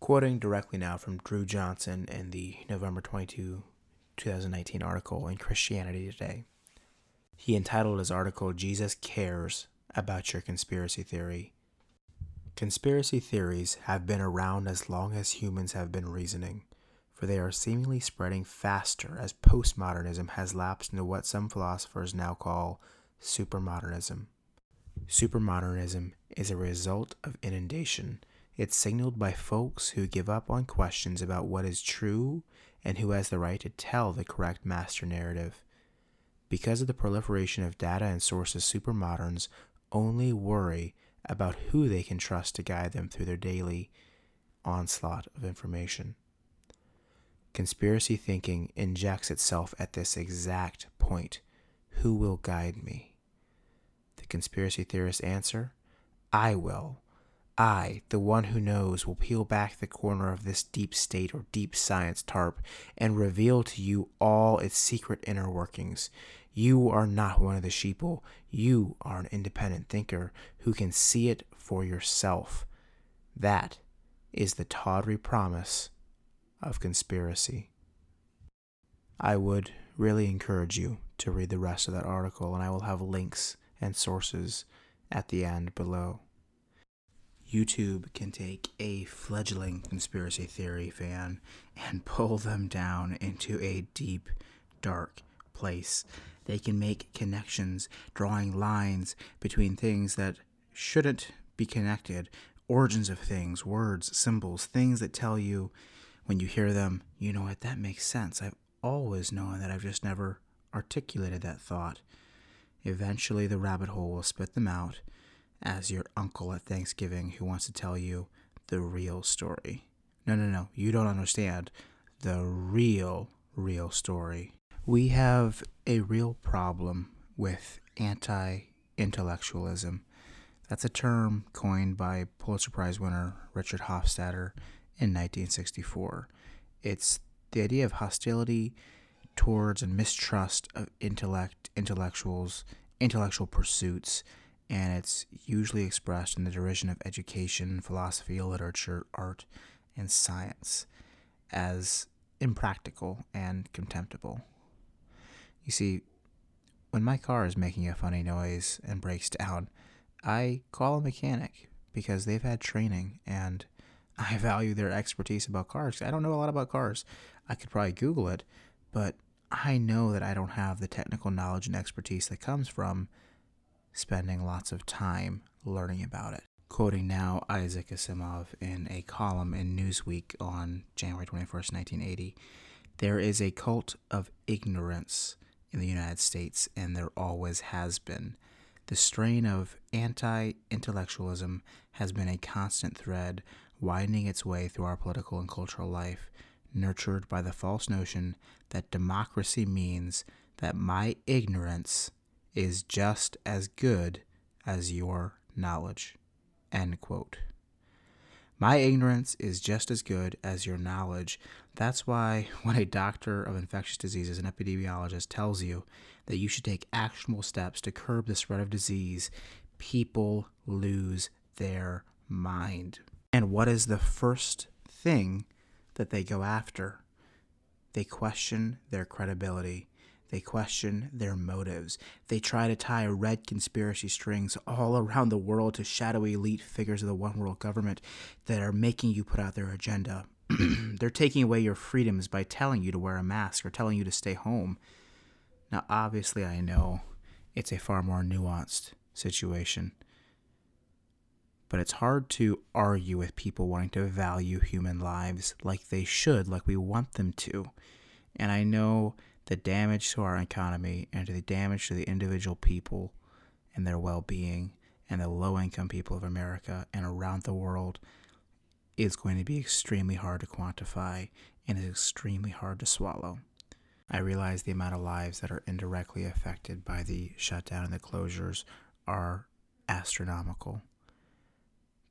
S1: Quoting directly now from Drew Johnson in the November 22, 2019 article in Christianity Today. He entitled his article, Jesus Cares About Your Conspiracy Theory. Conspiracy theories have been around as long as humans have been reasoning, for they are seemingly spreading faster as postmodernism has lapsed into what some philosophers now call supermodernism. Supermodernism is a result of inundation. It's signaled by folks who give up on questions about what is true and who has the right to tell the correct master narrative. Because of the proliferation of data and sources, supermoderns only worry about who they can trust to guide them through their daily onslaught of information. Conspiracy thinking injects itself at this exact point Who will guide me? The conspiracy theorist's answer I will. I, the one who knows, will peel back the corner of this deep state or deep science tarp and reveal to you all its secret inner workings. You are not one of the sheeple. You are an independent thinker who can see it for yourself. That is the tawdry promise of conspiracy. I would really encourage you to read the rest of that article, and I will have links and sources at the end below. YouTube can take a fledgling conspiracy theory fan and pull them down into a deep, dark place they can make connections, drawing lines between things that shouldn't be connected, origins of things, words, symbols, things that tell you when you hear them, you know what, that makes sense. I've always known that I've just never articulated that thought. Eventually, the rabbit hole will spit them out as your uncle at Thanksgiving who wants to tell you the real story. No, no, no, you don't understand the real, real story we have a real problem with anti intellectualism. That's a term coined by Pulitzer Prize winner Richard Hofstadter in 1964. It's the idea of hostility towards and mistrust of intellect, intellectuals, intellectual pursuits, and it's usually expressed in the derision of education, philosophy, literature, art, and science as impractical and contemptible. You see, when my car is making a funny noise and breaks down, I call a mechanic because they've had training and I value their expertise about cars. I don't know a lot about cars. I could probably Google it, but I know that I don't have the technical knowledge and expertise that comes from spending lots of time learning about it. Quoting now Isaac Asimov in a column in Newsweek on January 21st, 1980, there is a cult of ignorance in the United States, and there always has been. The strain of anti intellectualism has been a constant thread winding its way through our political and cultural life, nurtured by the false notion that democracy means that my ignorance is just as good as your knowledge. End quote. My ignorance is just as good as your knowledge. That's why when a doctor of infectious diseases, an epidemiologist, tells you that you should take actionable steps to curb the spread of disease, people lose their mind. And what is the first thing that they go after? They question their credibility. They question their motives. They try to tie red conspiracy strings all around the world to shadowy elite figures of the one world government that are making you put out their agenda. They're taking away your freedoms by telling you to wear a mask or telling you to stay home. Now, obviously, I know it's a far more nuanced situation. But it's hard to argue with people wanting to value human lives like they should, like we want them to. And I know the damage to our economy and to the damage to the individual people and their well being and the low income people of America and around the world is going to be extremely hard to quantify and is extremely hard to swallow. I realize the amount of lives that are indirectly affected by the shutdown and the closures are astronomical.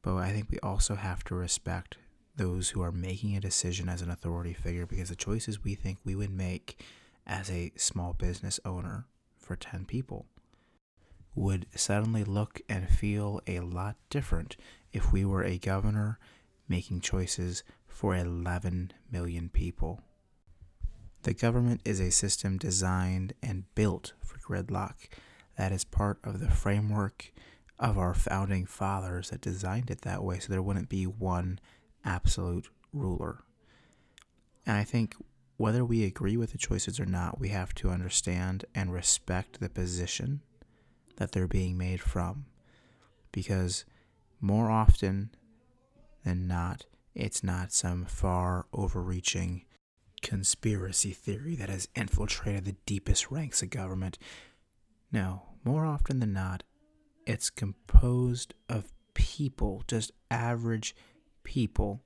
S1: But I think we also have to respect those who are making a decision as an authority figure because the choices we think we would make as a small business owner for 10 people would suddenly look and feel a lot different if we were a governor making choices for 11 million people. The government is a system designed and built for gridlock. That is part of the framework of our founding fathers that designed it that way so there wouldn't be one absolute ruler. And I think whether we agree with the choices or not, we have to understand and respect the position that they're being made from. Because more often than not, it's not some far overreaching conspiracy theory that has infiltrated the deepest ranks of government. No, more often than not, it's composed of people, just average people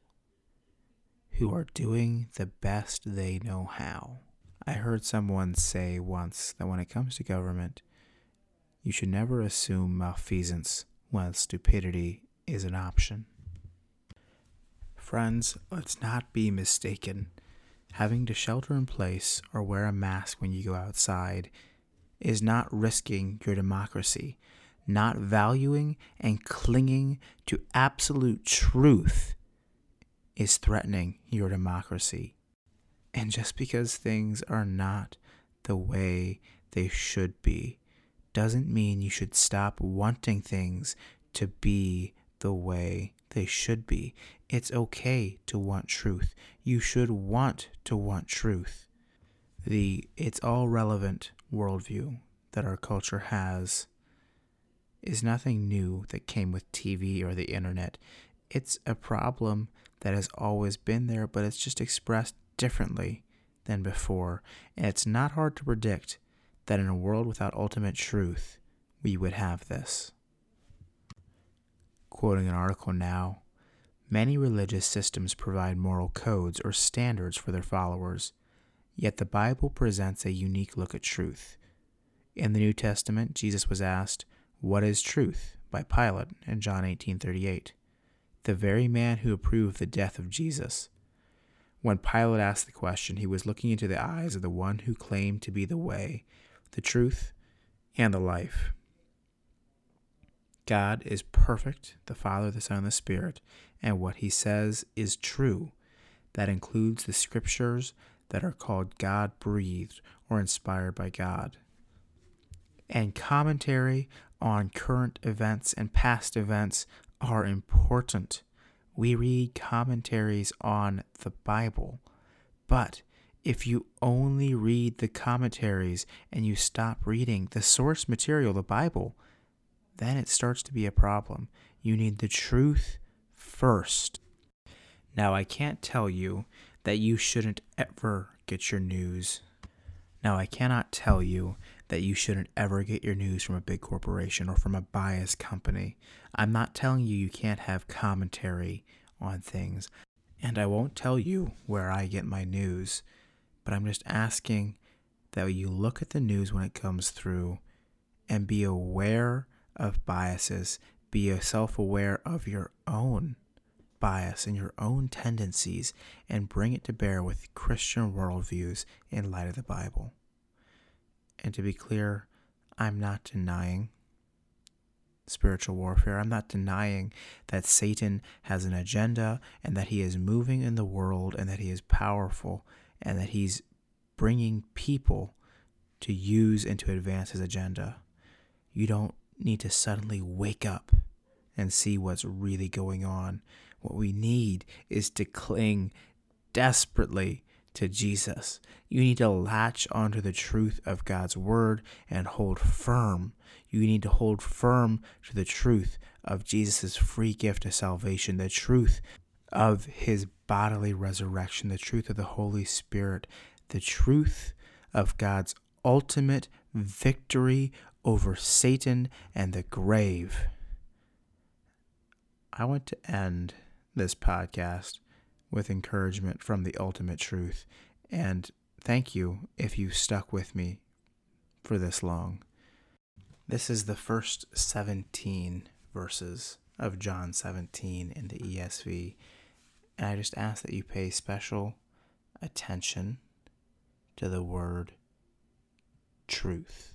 S1: who are doing the best they know how. I heard someone say once that when it comes to government, you should never assume malfeasance when stupidity is an option. Friends, let's not be mistaken. Having to shelter in place or wear a mask when you go outside is not risking your democracy. Not valuing and clinging to absolute truth is threatening your democracy. And just because things are not the way they should be doesn't mean you should stop wanting things to be the way they should be. It's okay to want truth. You should want to want truth. The it's all relevant worldview that our culture has is nothing new that came with TV or the internet. It's a problem that has always been there, but it's just expressed differently than before. And it's not hard to predict that in a world without ultimate truth, we would have this. Quoting an article now, many religious systems provide moral codes or standards for their followers, yet the Bible presents a unique look at truth. In the New Testament, Jesus was asked, "What is truth?" by Pilate in John 18:38 the very man who approved the death of Jesus. When Pilate asked the question, he was looking into the eyes of the one who claimed to be the way, the truth, and the life. God is perfect, the Father, the Son, and the Spirit, and what he says is true. That includes the scriptures that are called God breathed or inspired by God. And commentary on current events and past events are important. We read commentaries on the Bible, but if you only read the commentaries and you stop reading the source material, the Bible, then it starts to be a problem. You need the truth first. Now, I can't tell you that you shouldn't ever get your news. Now, I cannot tell you that you shouldn't ever get your news from a big corporation or from a biased company. I'm not telling you you can't have commentary on things, and I won't tell you where I get my news, but I'm just asking that you look at the news when it comes through and be aware of biases, be self aware of your own bias and your own tendencies, and bring it to bear with Christian worldviews in light of the Bible. And to be clear, I'm not denying spiritual warfare. I'm not denying that Satan has an agenda and that he is moving in the world and that he is powerful and that he's bringing people to use and to advance his agenda. You don't need to suddenly wake up and see what's really going on. What we need is to cling desperately to Jesus. You need to latch onto the truth of God's word and hold firm. You need to hold firm to the truth of Jesus' free gift of salvation, the truth of his bodily resurrection, the truth of the Holy Spirit, the truth of God's ultimate victory over Satan and the grave. I want to end this podcast with encouragement from the ultimate truth. And thank you if you stuck with me for this long. This is the first 17 verses of John 17 in the ESV. And I just ask that you pay special attention to the word truth.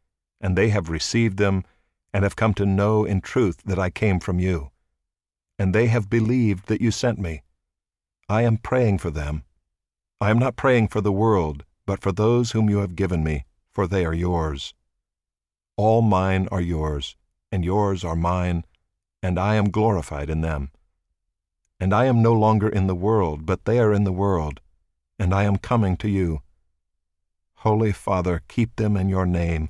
S19: and they have received them, and have come to know in truth that I came from you. And they have believed that you sent me. I am praying for them. I am not praying for the world, but for those whom you have given me, for they are yours. All mine are yours, and yours are mine, and I am glorified in them. And I am no longer in the world, but they are in the world, and I am coming to you. Holy Father, keep them in your name,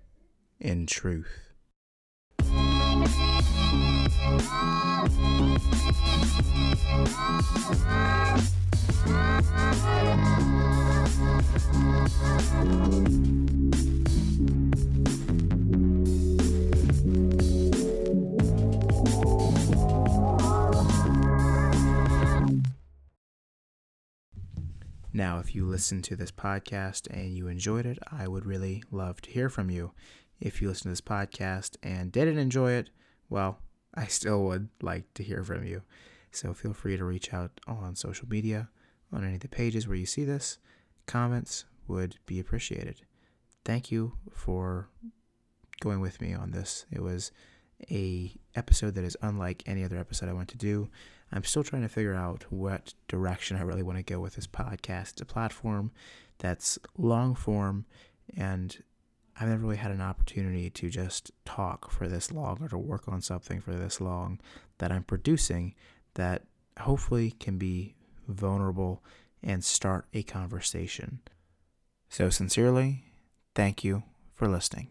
S1: in truth. Now, if you listen to this podcast and you enjoyed it, I would really love to hear from you. If you listen to this podcast and didn't enjoy it, well, I still would like to hear from you. So feel free to reach out on social media, on any of the pages where you see this. Comments would be appreciated. Thank you for going with me on this. It was a episode that is unlike any other episode I want to do. I'm still trying to figure out what direction I really want to go with this podcast. A platform that's long form and I've never really had an opportunity to just talk for this long or to work on something for this long that I'm producing that hopefully can be vulnerable and start a conversation. So, sincerely, thank you for listening.